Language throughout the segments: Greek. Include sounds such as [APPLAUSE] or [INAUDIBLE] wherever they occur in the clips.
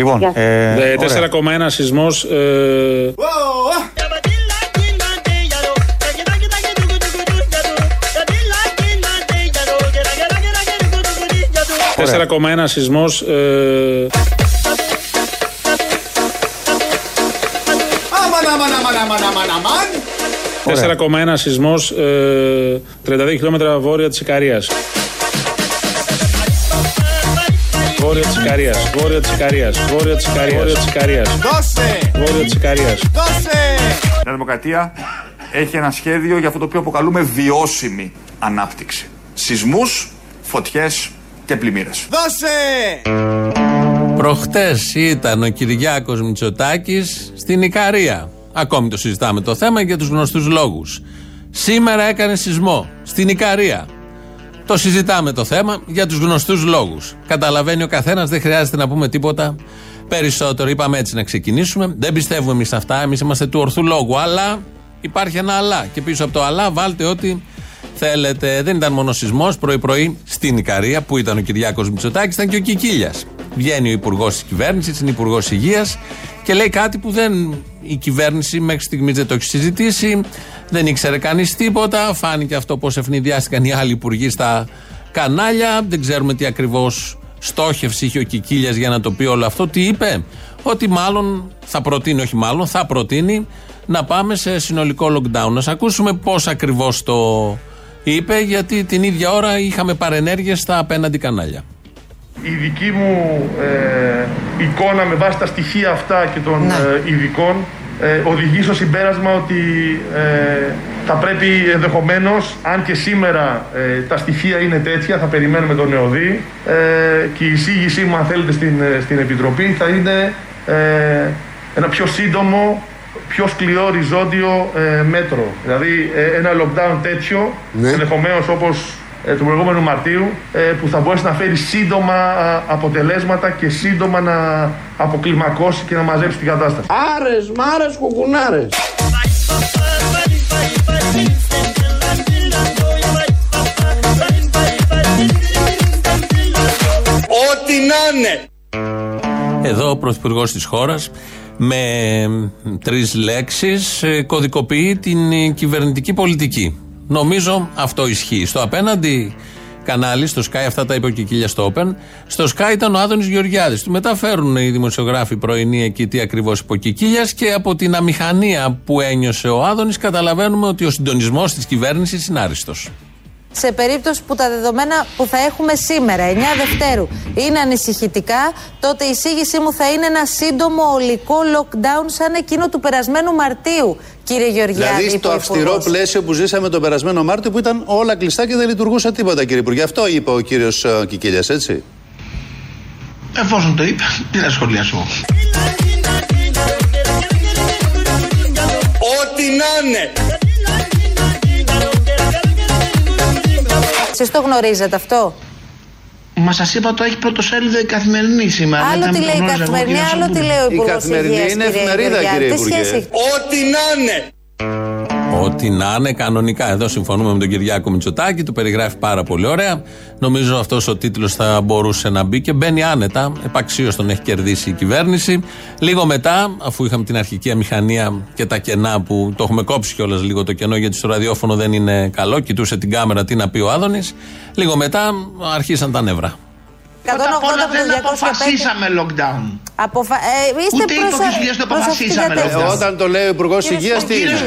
Λοιπόν, ε, 4,1 σεισμός. Ε... Τέσσερα κόμμα ένα σεισμός. Ε... Τέσσερα κόμμα ένα σεισμός. Ε... 32 χιλιόμετρα βόρεια της Ικαρίας. Βόρεια της Ικαρίας. Βόρεια της Ικαρίας. Βόρεια της Ικαρίας. Βόρεια της Ικαρίας. Δώσε! Βόρεια της Ικαρίας. Δώσε! Η Δημοκρατία έχει ένα σχέδιο για αυτό το οποίο αποκαλούμε βιώσιμη ανάπτυξη. Σεισμούς, φωτιές και πλημμύρες. Δώσε! Προχτές ήταν ο Κυριάκος Μητσοτάκης στην Ικαρία. Ακόμη το συζητάμε το θέμα για τους γνωστούς λόγους. Σήμερα έκανε σεισμό στην Ικαρία. Το συζητάμε το θέμα για τους γνωστούς λόγους. Καταλαβαίνει ο καθένας, δεν χρειάζεται να πούμε τίποτα περισσότερο. Είπαμε έτσι να ξεκινήσουμε. Δεν πιστεύουμε εμείς αυτά. Εμείς είμαστε του ορθού λόγου. Αλλά υπάρχει ένα αλλά. Και πίσω από το αλλά βάλτε ό,τι θέλετε. Δεν ήταν μόνο σεισμός πρωί-πρωί στην Ικαρία που ήταν ο Κυριάκος Μητσοτάκης, ήταν και ο Κικίλιας. Βγαίνει ο υπουργός της κυβέρνησης, είναι υπουργός υγείας και λέει κάτι που δεν η κυβέρνηση μέχρι στιγμής δεν το έχει συζητήσει. Δεν ήξερε κανείς τίποτα. Φάνηκε αυτό πώς ευνηδιάστηκαν οι άλλοι υπουργοί στα κανάλια. Δεν ξέρουμε τι ακριβώς στόχευση είχε ο Κικίλιας για να το πει όλο αυτό. Τι είπε, Ότι μάλλον θα προτείνει, όχι μάλλον, θα προτείνει να πάμε σε συνολικό lockdown. Να ακούσουμε πώς ακριβώς το είπε, γιατί την ίδια ώρα είχαμε παρενέργειες στα απέναντι κανάλια. Η δική μου ε, εικόνα με βάση τα στοιχεία αυτά και των ε, ειδικών ε, οδηγεί στο συμπέρασμα ότι ε, θα πρέπει ενδεχομένως, αν και σήμερα ε, τα στοιχεία είναι τέτοια, θα περιμένουμε τον ΕΟΔΗ ε, και η εισήγησή μου, αν θέλετε, στην, ε, στην Επιτροπή θα είναι ένα πιο σύντομο, πιο σκληρό οριζόντιο μέτρο. Δηλαδή ένα lockdown τέτοιο, ναι. ενδεχομένως όπως ε, του προηγούμενου Μαρτίου ε, που θα μπορέσει να φέρει σύντομα αποτελέσματα και σύντομα να αποκλιμακώσει και να μαζέψει την κατάσταση. Άρες, μάρες, κουκουνάρες. Ό,τι να είναι. Εδώ ο Πρωθυπουργός της χώρας με τρεις λέξεις ε, κωδικοποιεί την κυβερνητική πολιτική. Νομίζω αυτό ισχύει. Στο απέναντι κανάλι, στο Sky, αυτά τα είπε ο Κικίλια στο Open. Στο Sky ήταν ο Άδωνης Γεωργιάδης. Του μεταφέρουν οι δημοσιογράφοι πρωινοί εκεί τι ακριβώς είπε ο Κικίλιας και από την αμηχανία που ένιωσε ο Άδωνης καταλαβαίνουμε ότι ο συντονισμός της κυβέρνησης είναι άριστος σε περίπτωση που τα δεδομένα που θα έχουμε σήμερα, 9 Δευτέρου, είναι ανησυχητικά, τότε η εισήγησή μου θα είναι ένα σύντομο ολικό lockdown σαν εκείνο του περασμένου Μαρτίου, κύριε Γεωργιάδη. Δηλαδή στο αυστηρό πλαίσιο που ζήσαμε τον περασμένο Μάρτιο που ήταν όλα κλειστά και δεν λειτουργούσε τίποτα, κύριε Υπουργέ. Αυτό είπε ο κύριος ε, Κικίλιας, έτσι; Εφόσον το είπε, τι να σχολιάσω. Ό,τι να είναι. Εσείς το γνωρίζετε αυτό; Μα σας είπα το έχει πρωτοσέλιδο η καθημερινή σήμερα. Άλλο τι λέει η καθημερινή, άλλο τι λέει ο Υπουργός Η καθημερινή είναι εφημερίδα, κύριε Υπουργέ. Ό,τι να είναι. Ό,τι να είναι κανονικά. Εδώ συμφωνούμε με τον Κυριάκο Μητσοτάκη, του περιγράφει πάρα πολύ ωραία. Νομίζω αυτός ο τίτλος θα μπορούσε να μπει και μπαίνει άνετα. Επαξίως τον έχει κερδίσει η κυβέρνηση. Λίγο μετά, αφού είχαμε την αρχική αμηχανία και τα κενά που το έχουμε κόψει κιόλας λίγο το κενό, γιατί στο ραδιόφωνο δεν είναι καλό, κοιτούσε την κάμερα τι να πει ο Άδωνης. Λίγο μετά αρχίσαν τα νεύρα. 180 δεν αποφασίσαμε lockdown. Αποφα... Ε, είστε Ούτε προσα... η το αποφασίσαμε lockdown. Όταν το λέει ο Υπουργός Υγείας, τι είναι;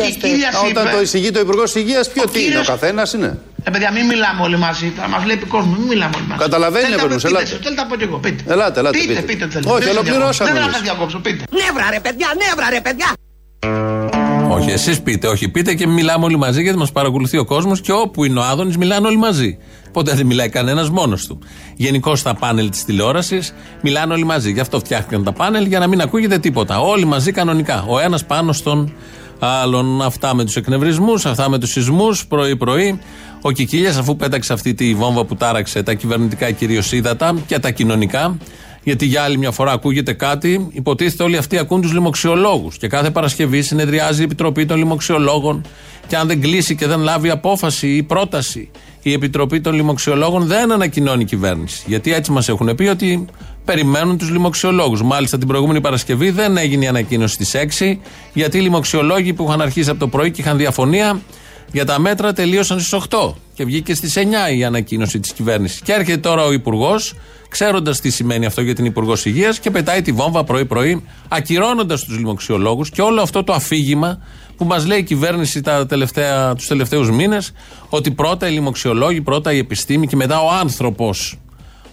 Όταν το εισηγεί το Υπουργός Υγείας, ποιο τι είναι, ο καθένας είναι; Ε, παιδιά, μην μιλάμε όλοι μαζί. Θα μας βλέπει κόσμος, μην μιλάμε όλοι μαζί. Καταλαβαίνει ο κόσμος, ελάτε. Θέλω να πω κι εγώ. Πείτε. Ελάτε, ελάτε. Πείτε, πείτε, πείτε. Όχι, ολοκληρώσαμε. Δεν θα σα διακόψω, πείτε. Νεύρα ρε παιδιά, νεύρα ρε παιδιά. Όχι, εσείς πείτε, όχι πείτε και μιλάμε όλοι μαζί γιατί μας παρακολουθεί ο κόσμος και όπου είναι ο Άδωνης μιλάνε όλοι μαζί. Ποτέ δεν μιλάει κανένας μόνος του. Γενικώ στα πάνελ της τηλεόρασης μιλάνε όλοι μαζί. Γι' αυτό φτιάχτηκαν τα πάνελ για να μην ακούγεται τίποτα. Όλοι μαζί κανονικά. Ο ένας πάνω στον άλλων. Αυτά με τους εκνευρισμούς, αυτά με τους σεισμούς πρωί-πρωί. Ο Κικίλιας, αφού πέταξε αυτή τη βόμβα που τάραξε τα κυβερνητικά κυρίως ύδατα και τα κοινωνικά, γιατί για άλλη μια φορά ακούγεται κάτι, υποτίθεται όλοι αυτοί ακούν τους λοιμοξιολόγους. Και κάθε Παρασκευή συνεδριάζει η Επιτροπή των Λοιμοξιολόγων. Και αν δεν κλείσει και δεν λάβει απόφαση ή πρόταση η Επιτροπή των Λοιμοξιολόγων, δεν ανακοινώνει η κυβέρνηση. Γιατί έτσι μας έχουν πει ότι περιμένουν τους λοιμοξιολόγους. Μάλιστα την προηγούμενη Παρασκευή δεν έγινε η ανακοίνωση στις 6, γιατί οι λοιμοξιολόγοι που είχαν αρχίσει από το πρωί και είχαν διαφωνία για τα μέτρα τελείωσαν στις 8 και βγήκε στις 9 η ανακοίνωση της κυβέρνησης. Και έρχεται τώρα ο Υπουργός, ξέροντας τι σημαίνει αυτό για την Υπουργό Υγείας, και πετάει τη βόμβα πρωί-πρωί, ακυρώνοντας τους λοιμοξιολόγους και όλο αυτό το αφήγημα που μας λέει η κυβέρνηση τους τελευταίους μήνες, ότι πρώτα οι λοιμοξιολόγοι, πρώτα η επιστήμη και μετά ο άνθρωπος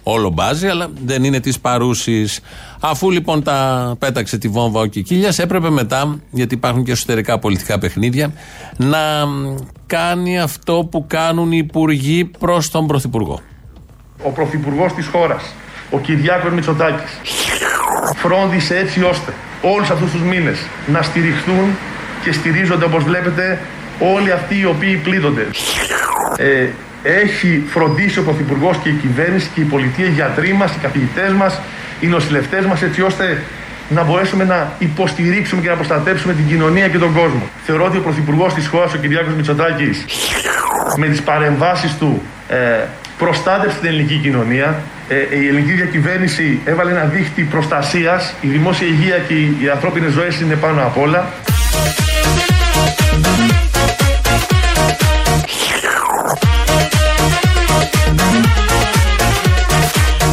όλο μπάζει, αλλά δεν είναι της παρούσης. Αφού λοιπόν τα πέταξε τη βόμβα ο Κικίλιας, έπρεπε μετά, γιατί υπάρχουν και εσωτερικά πολιτικά παιχνίδια, να κάνει αυτό που κάνουν οι υπουργοί προς τον Πρωθυπουργό. Ο Πρωθυπουργός της χώρας, ο Κυριάκος Μητσοτάκης, φρόντισε έτσι ώστε όλους αυτούς τους μήνες να στηριχθούν και στηρίζονται όπως βλέπετε όλοι αυτοί οι οποίοι πλήττονται. Ε, έχει φροντίσει ο Πρωθυπουργός και η κυβέρνηση και η πολιτεία, οι γιατροί μας, οι καθηγητές μας, οι νοσηλευτές μας, έτσι ώστε να μπορέσουμε να υποστηρίξουμε και να προστατέψουμε την κοινωνία και τον κόσμο. Θεωρώ ότι ο Πρωθυπουργός της χώρας, ο Κυριάκος Μητσοτάκης, με τις παρεμβάσεις του ε, προστάτευσε την ελληνική κοινωνία. Ε, η ελληνική διακυβέρνηση έβαλε ένα δίχτυ προστασίας. Η δημόσια υγεία και οι, οι ανθρώπινες ζωές είναι πάνω απ' όλα.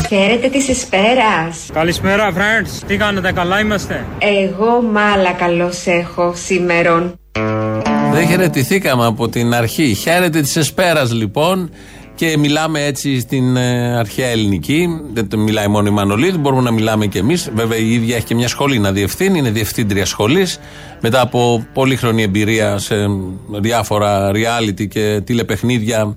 Χαίρετε της Εσπέρας. Καλησπέρα, friends. Τι κάνετε, καλά είμαστε; Εγώ μάλα καλώς έχω σήμερον. Δεν χαιρετηθήκαμε από την αρχή. Χαίρετε της Εσπέρας, λοιπόν. Και μιλάμε έτσι στην ε, αρχαία ελληνική. Δεν το μιλάει μόνο η Μανολίδη, μπορούμε να μιλάμε και εμείς. Βέβαια, η ίδια έχει και μια σχολή να διευθύνει, είναι διευθύντρια σχολής. Μετά από πολύχρονη εμπειρία σε διάφορα reality και τηλεπαιχνίδια,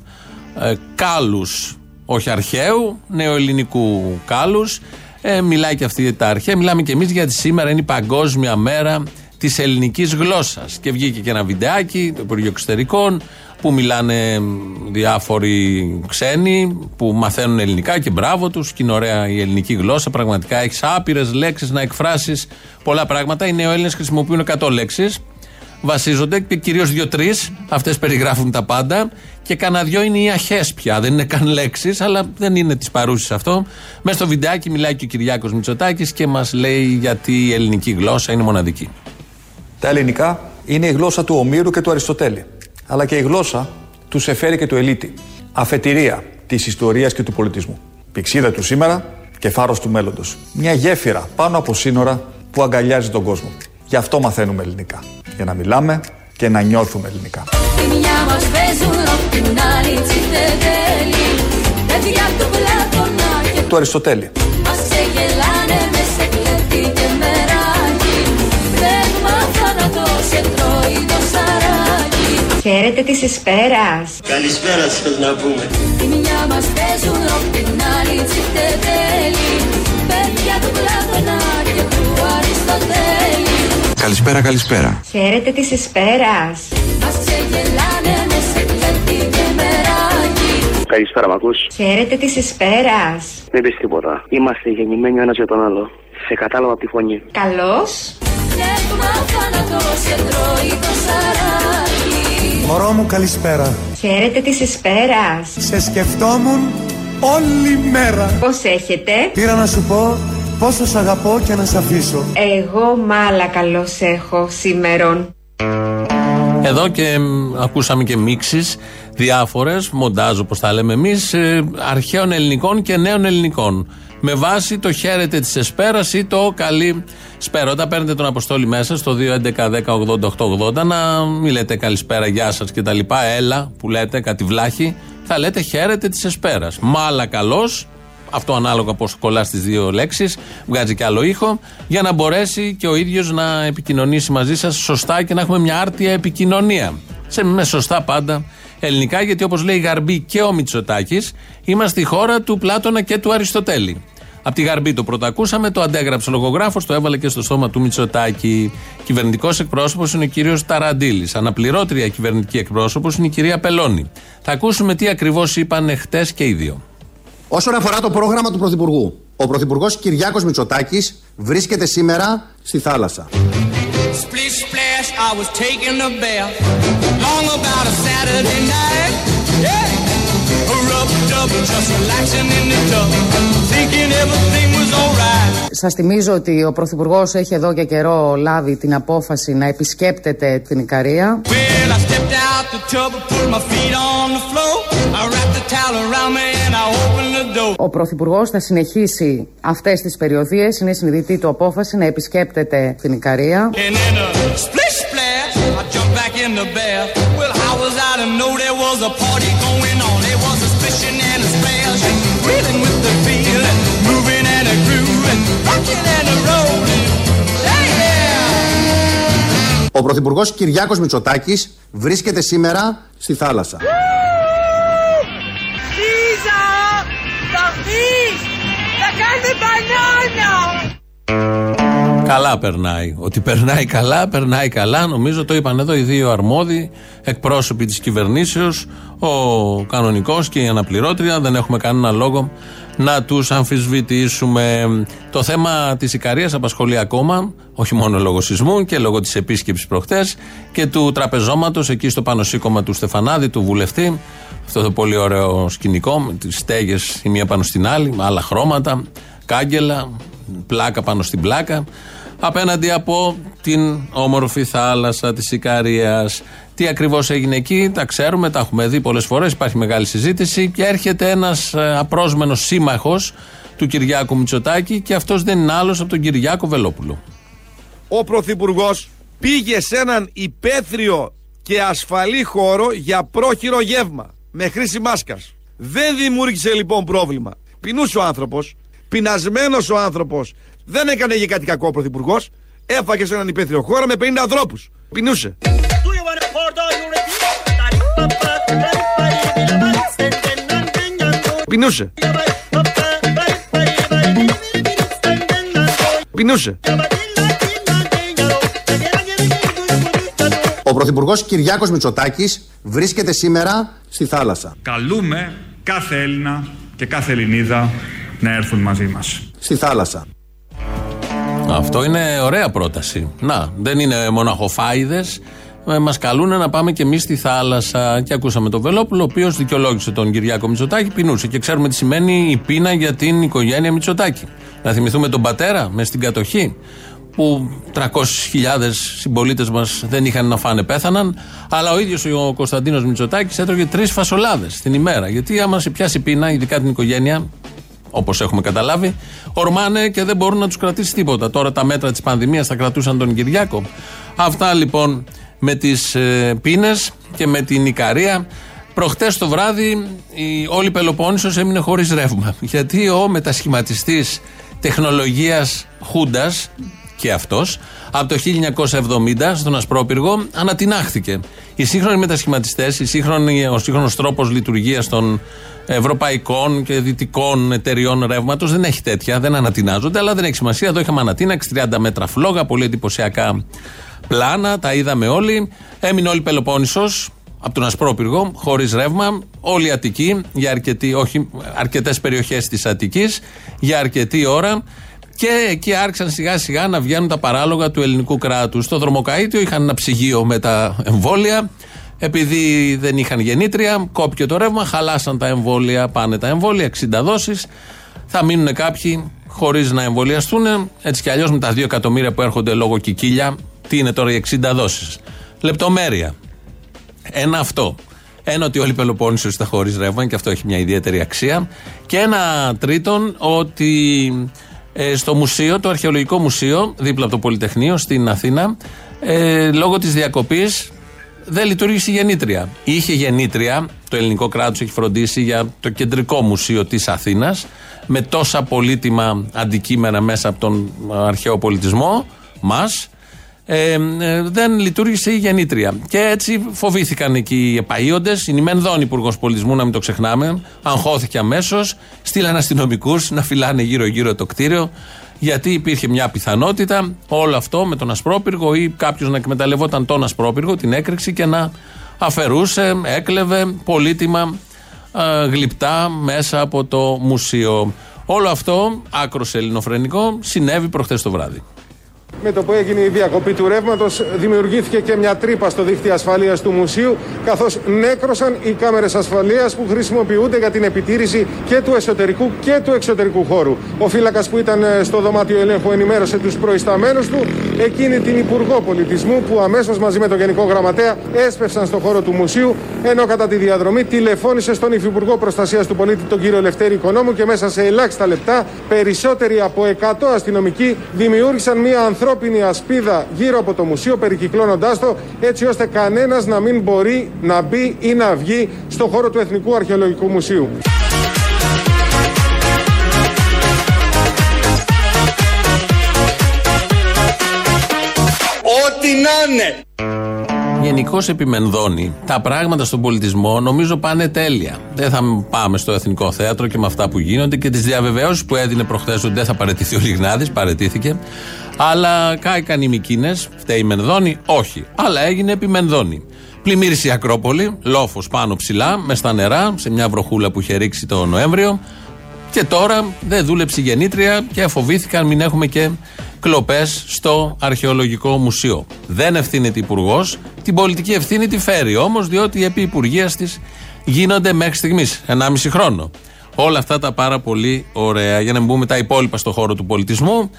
ε, κάλους όχι αρχαίου, νεοελληνικού κάλους. Ε, μιλάει και αυτή τα αρχαία. Μιλάμε και εμείς γιατί σήμερα είναι η Παγκόσμια Μέρα της ελληνικής γλώσσας. Και βγήκε και ένα βιντεάκι του Υπουργείου Εξωτερικών που μιλάνε διάφοροι ξένοι που μαθαίνουν ελληνικά και μπράβο τους. Και είναι ωραία η ελληνική γλώσσα. Πραγματικά έχεις άπειρες λέξεις να εκφράσεις πολλά πράγματα. Οι νεοέλληνες χρησιμοποιούν 100 λέξεις βασίζονται και κυρίως δύο-τρει. Αυτές περιγράφουν τα πάντα. Και κανένα δυο είναι οι αχές πια. Δεν είναι καν λέξεις, αλλά δεν είναι της παρούσης αυτό. Μέσα στο βιντεάκι μιλάει και ο Κυριάκος Μητσοτάκης και μας λέει γιατί η ελληνική γλώσσα είναι μοναδική. Τα ελληνικά είναι η γλώσσα του Ομήρου και του Αριστοτέλη. Αλλά και η γλώσσα του Σεφέρη και του Ελίτη. Αφετηρία της ιστορίας και του πολιτισμού. Πηξίδα του σήμερα και φάρος του μέλλοντος. Μια γέφυρα πάνω από σύνορα που αγκαλιάζει τον κόσμο. Γι' αυτό μαθαίνουμε ελληνικά για να μιλάμε και να νιώθουμε ελληνικά. Του Αριστοτέλη. Χαίρετε της Εσπέρας. Καλησπέρα σας να πούμε. Τη μια μας παίζουν ροκ, την άλλη τσιτεδέλη. Παιδιά του Πλάτωνα και του Αριστοτέλη. Καλησπέρα, καλησπέρα. Χαίρετε της Εσπέρας. Καλησπέρα, μ' ακούς; Χαίρετε της Εσπέρας. Δεν πεις τίποτα. Είμαστε γεννημένοι ο ένας για τον άλλο. Σε κατάλαβα από τη φωνή. Καλώς. Μωρό μου καλησπέρα Χαίρετε της Εσπέρας Σε σκεφτόμουν όλη μέρα Πώς έχετε; Πήρα να σου πω Πόσο σ' αγαπώ και να σ' αφήσω Εγώ μάλα καλώς έχω σήμερον εδώ και ακούσαμε και μίξεις διάφορες, μοντάζ όπως τα λέμε εμείς, ε, αρχαίων ελληνικών και νέων ελληνικών. Με βάση το χαίρετε της Εσπέρας ή το καλή σπέρα. Όταν παίρνετε τον Αποστόλη μέσα στο 2.11.10.80.880 να μην λέτε καλησπέρα, γεια σας κτλ. Έλα που λέτε, κάτι βλάχη, θα λέτε χαίρετε της Εσπέρας. Μάλα καλώς, αυτό ανάλογα πώς κολλάς τις δύο λέξεις, βγάζει και άλλο ήχο, για να μπορέσει και ο ίδιος να επικοινωνήσει μαζί σας σωστά και να έχουμε μια άρτια επικοινωνία. Σε, με σωστά πάντα ελληνικά, γιατί όπως λέει η Γαρμπή και ο Μητσοτάκης, είμαστε η χώρα του Πλάτωνα και του Αριστοτέλη. Από τη Γαρμπή το πρώτο ακούσαμε, το αντέγραψε ο λογογράφος, το έβαλε και στο στόμα του Μητσοτάκη. Κυβερνητικός εκπρόσωπος είναι ο κύριος Ταραντήλη. Αναπληρώτρια κυβερνητική εκπρόσωπος είναι η κυρία Πελώνη. Θα ακούσουμε τι ακριβώς είπαν χτες και οι δύο. Όσον αφορά το πρόγραμμα του Πρωθυπουργού, ο Πρωθυπουργός Κυριάκος Μητσοτάκης βρίσκεται σήμερα στη θάλασσα. Splish splash, σας θυμίζω ότι ο Πρωθυπουργός έχει εδώ και καιρό λάβει την απόφαση να επισκέπτεται την Ικαρία. Ο Πρωθυπουργός θα συνεχίσει αυτές τις περιοδίες. Είναι συνειδητή του απόφαση να επισκέπτεται την Ικαρία. Ο Πρωθυπουργός Κυριάκος Μητσοτάκης βρίσκεται σήμερα στη θάλασσα. Λίζα, θα έρθεις, θα κάνει μπανάνα. Καλά περνάει. Ότι περνάει καλά, περνάει καλά. Νομίζω το είπαν εδώ οι δύο αρμόδιοι εκπρόσωποι της κυβερνήσεως, ο κανονικός και η αναπληρώτρια. Δεν έχουμε κανένα λόγο να τους αμφισβητήσουμε. Το θέμα της Ικαρίας απασχολεί ακόμα, όχι μόνο λόγω σεισμού και λόγω της επίσκεψης προχτές και του τραπεζώματος εκεί στο πάνω σήκωμα του Στεφανάδη, του βουλευτή. Αυτό το πολύ ωραίο σκηνικό με τις στέγες η μία πάνω στην άλλη, με άλλα χρώματα, κάγκελα, πλάκα πάνω στην πλάκα απέναντι από την όμορφη θάλασσα της Ικαρίας. Τι ακριβώς έγινε εκεί, τα ξέρουμε, τα έχουμε δει πολλές φορές, υπάρχει μεγάλη συζήτηση και έρχεται ένας ε, απρόσμενος σύμμαχος του Κυριάκου Μητσοτάκη και αυτός δεν είναι άλλος από τον Κυριάκο Βελόπουλο. ο Πρωθυπουργός πήγε σε έναν υπαίθριο και ασφαλή χώρο για πρόχειρο γεύμα με χρήση μάσκας. Δεν δημιούργησε λοιπόν πρόβλημα. Πεινούσε ο άνθρωπος, πεινασμένος ο άνθρωπος, δεν έκανε για κάτι κακό ο Πρωθυπουργός, έφαγε σε έναν υπαίθριο χώρο με 50 ανθρώπους. Πεινούσε. Πεινούσε. Πεινούσε. Ο Πρωθυπουργός Κυριάκος Μητσοτάκης βρίσκεται σήμερα στη θάλασσα. Καλούμε κάθε Έλληνα και κάθε Ελληνίδα να έρθουν μαζί μας. Στη θάλασσα. Αυτό είναι ωραία πρόταση. Να, δεν είναι μοναχοφάιδες. Μας καλούν να πάμε και εμείς στη θάλασσα. Και ακούσαμε τον Βελόπουλο, ο οποίος δικαιολόγησε τον Κυριάκο Μητσοτάκη, πεινούσε. Και ξέρουμε τι σημαίνει η πείνα για την οικογένεια Μητσοτάκη. Να θυμηθούμε τον πατέρα μες στην κατοχή, που 300.000 συμπολίτες μας δεν είχαν να φάνε, πέθαναν. Αλλά ο ίδιος ο Κωνσταντίνος Μητσοτάκης έτρωγε τρεις φασολάδες την ημέρα. Γιατί άμα σε πιάσει πείνα, ειδικά την οικογένεια, όπως έχουμε καταλάβει, ορμάνε και δεν μπορούν να τους κρατήσει τίποτα. Τώρα τα μέτρα της πανδημίας θα κρατούσαν τον Κυριάκο. Αυτά λοιπόν με τις ε, πίνες και με την Ικαρία. Προχτές το βράδυ η όλη Πελοπόννησος έμεινε χωρίς ρεύμα. Γιατί ο μετασχηματιστής τεχνολογίας Χούντας και αυτός από το 1970 στον Ασπρόπυργο ανατινάχθηκε. Οι σύγχρονοι μετασχηματιστές, ο σύγχρονος τρόπος λειτουργίας των ευρωπαϊκών και δυτικών εταιριών ρεύματος δεν έχει τέτοια, δεν ανατινάζονται, αλλά δεν έχει σημασία. Εδώ είχαμε ανατείναξη 30 μέτρα φλόγα, πολύ εντυπωσιακά πλάνα, τα είδαμε όλοι. Έμεινε όλη η Πελοπόννησος από τον Ασπρόπυργο, χωρίς ρεύμα. Όλη η Αττική, για αρκετή, όχι, αρκετές περιοχές της Αττικής, για αρκετή ώρα. Και εκεί άρχισαν σιγά σιγά να βγαίνουν τα παράλογα του ελληνικού κράτους. Στο δρομοκαίτιο είχαν ένα ψυγείο με τα εμβόλια. Επειδή δεν είχαν γεννήτρια, κόπηκε το ρεύμα, χαλάσαν τα εμβόλια, πάνε τα εμβόλια, 60 δόσεις. Θα μείνουν κάποιοι χωρίς να εμβολιαστούν. Έτσι κι αλλιώς με τα 2 εκατομμύρια που έρχονται λόγω κικίλια, τι είναι τώρα οι 60 δόσεις. Λεπτομέρεια. Ένα αυτό. Ένα ότι όλη η Πελοπόννησος está χωρίς ρεύμα και αυτό έχει μια ιδιαίτερη αξία. Και ένα τρίτον ότι ε, στο μουσείο, το Αρχαιολογικό Μουσείο, δίπλα από το Πολυτεχνείο στην Αθήνα, ε, λόγω της διακοπής δεν λειτουργήσε η γεννήτρια. Είχε γεννήτρια, το ελληνικό κράτος έχει φροντίσει για το κεντρικό μουσείο της Αθήνας, με τόσα πολύτιμα αντικείμενα μέσα από τον αρχαίο πολιτισμό μας. Ε, ε, δεν λειτουργήσε η γεννήτρια. Και έτσι φοβήθηκαν εκεί οι επαείοντε. Η Νιμενδόν Υπουργός Πολιτισμού, να μην το ξεχνάμε, αγχώθηκε αμέσως. Στείλαν αστυνομικούς να φυλάνε γύρω-γύρω το κτίριο. Γιατί υπήρχε μια πιθανότητα όλο αυτό με τον Ασπρόπυργο ή κάποιος να εκμεταλλευόταν τον Ασπρόπυργο, την έκρηξη και να αφαιρούσε, έκλεβε πολύτιμα ε, γλυπτά μέσα από το μουσείο. Όλο αυτό, άκρος ελληνοφρενικό, συνέβη προχθές το βράδυ. Με το που έγινε η διακοπή του ρεύματος, δημιουργήθηκε και μια τρύπα στο δίχτυ ασφαλείας του μουσείου, καθώς νέκρωσαν οι κάμερες ασφαλείας που χρησιμοποιούνται για την επιτήρηση και του εσωτερικού και του εξωτερικού χώρου. Ο φύλακας που ήταν ε, στο δωμάτιο ελέγχου ενημέρωσε τους προϊσταμένους του, εκείνη την Υπουργό Πολιτισμού, που αμέσως μαζί με τον Γενικό Γραμματέα έσπευσαν στο χώρο του μουσείου, ενώ κατά τη διαδρομή τηλεφώνησε στον Υφυπουργό Προστασίας του Πολίτη, τον κύριο Λευτέρη Οικονόμου, και μέσα σε ελάχιστα λεπτά περισσότεροι από 100 αστυνομικοί δημιούργησαν μια ανθρώπινη ανθρώπινη ασπίδα γύρω από το μουσείο περικυκλώνοντάς το έτσι ώστε κανένας να μην μπορεί να μπει ή να βγει στο χώρο του Εθνικού Αρχαιολογικού Μουσείου. Ό,τι να είναι! Γενικώς επιμενδώνει. Τα πράγματα στον πολιτισμό νομίζω πάνε τέλεια. Δεν θα πάμε στο Εθνικό Θέατρο και με αυτά που γίνονται και τις διαβεβαιώσεις που έδινε προχθές ότι δεν θα παρετηθεί ο Λιγνάδης. Παρετήθηκε. Αλλά κάηκαν οι Μικίνες, φταίει η Μενδώνη, όχι. Αλλά έγινε επί Μενδώνη. Πλημμύρισε η Ακρόπολη, λόφος πάνω ψηλά, μες στα νερά, σε μια βροχούλα που είχε ρίξει το Νοέμβριο. Και τώρα δεν δούλεψε η γεννήτρια και φοβήθηκαν μην έχουμε και κλοπές στο Αρχαιολογικό Μουσείο. Δεν ευθύνεται υπουργός, την πολιτική ευθύνη τη φέρει όμως, διότι οι επί υπουργείας της γίνονται μέχρι στιγμής, 1,5 χρόνο. Όλα αυτά τα πάρα πολύ ωραία. Για να μην μπούμε τα υπόλοιπα στο χώρο του πολιτισμού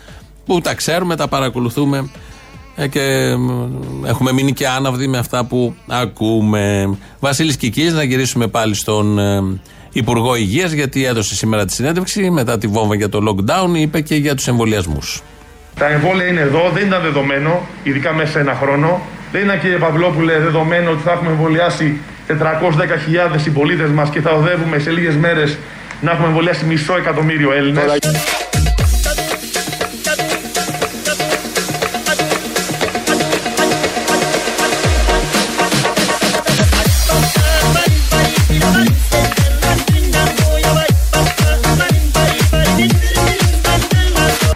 που τα ξέρουμε, τα παρακολουθούμε ε, και έχουμε μείνει και άναυδοι με αυτά που ακούμε. Βασίλης Κικής, να γυρίσουμε πάλι στον ε, Υπουργό Υγείας γιατί έδωσε σήμερα τη συνέντευξη μετά τη βόμβα για το lockdown, είπε και για τους εμβολιασμούς. Τα εμβόλια είναι εδώ, δεν ήταν δεδομένο, ειδικά μέσα σε ένα χρόνο. Δεν ήταν κύριε Παυλόπουλε δεδομένο ότι θα έχουμε εμβολιάσει 410.000 συμπολίτες μας και θα οδεύουμε σε λίγες μέρες να έχουμε εμβολιάσει μισό εκατομμύριο Έλληνες.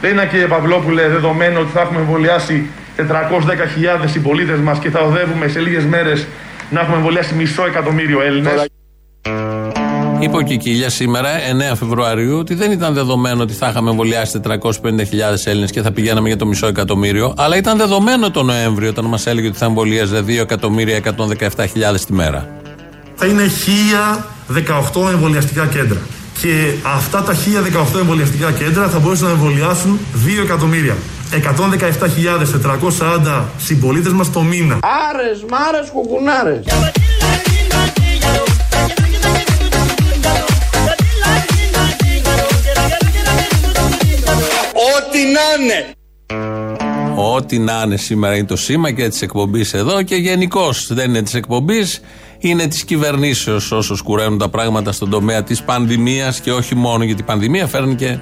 Δεν είναι κύριε Παυλόπουλε δεδομένο ότι θα έχουμε εμβολιάσει 410.000 συμπολίτες μας και θα οδεύουμε σε λίγες μέρες να έχουμε εμβολιάσει μισό εκατομμύριο Έλληνες. Είπε ο Κικίλια σήμερα, 9 Φεβρουαρίου, ότι δεν ήταν δεδομένο ότι θα είχαμε εμβολιάσει 450.000 Έλληνες και θα πηγαίναμε για το μισό εκατομμύριο, αλλά ήταν δεδομένο το Νοέμβριο όταν μας έλεγε ότι θα εμβολίαζε 2.117.000 τη μέρα. Θα είναι 1.018 εμβολιαστικά κέντρα και αυτά τα 1018 εμβολιαστικά κέντρα θα μπορούσαν να εμβολιάσουν 2 εκατομμύρια. 117.440 συμπολίτες μας το μήνα. Άρες, μάρες, κουκουνάρες. Ό,τι να είναι! Ό,τι να είναι σήμερα είναι το σήμα και της εκπομπής εδώ και γενικώς δεν είναι της εκπομπής, είναι της κυβερνήσεως όσο σκουραίνουν τα πράγματα στον τομέα της πανδημίας και όχι μόνο γιατί η πανδημία φέρνει και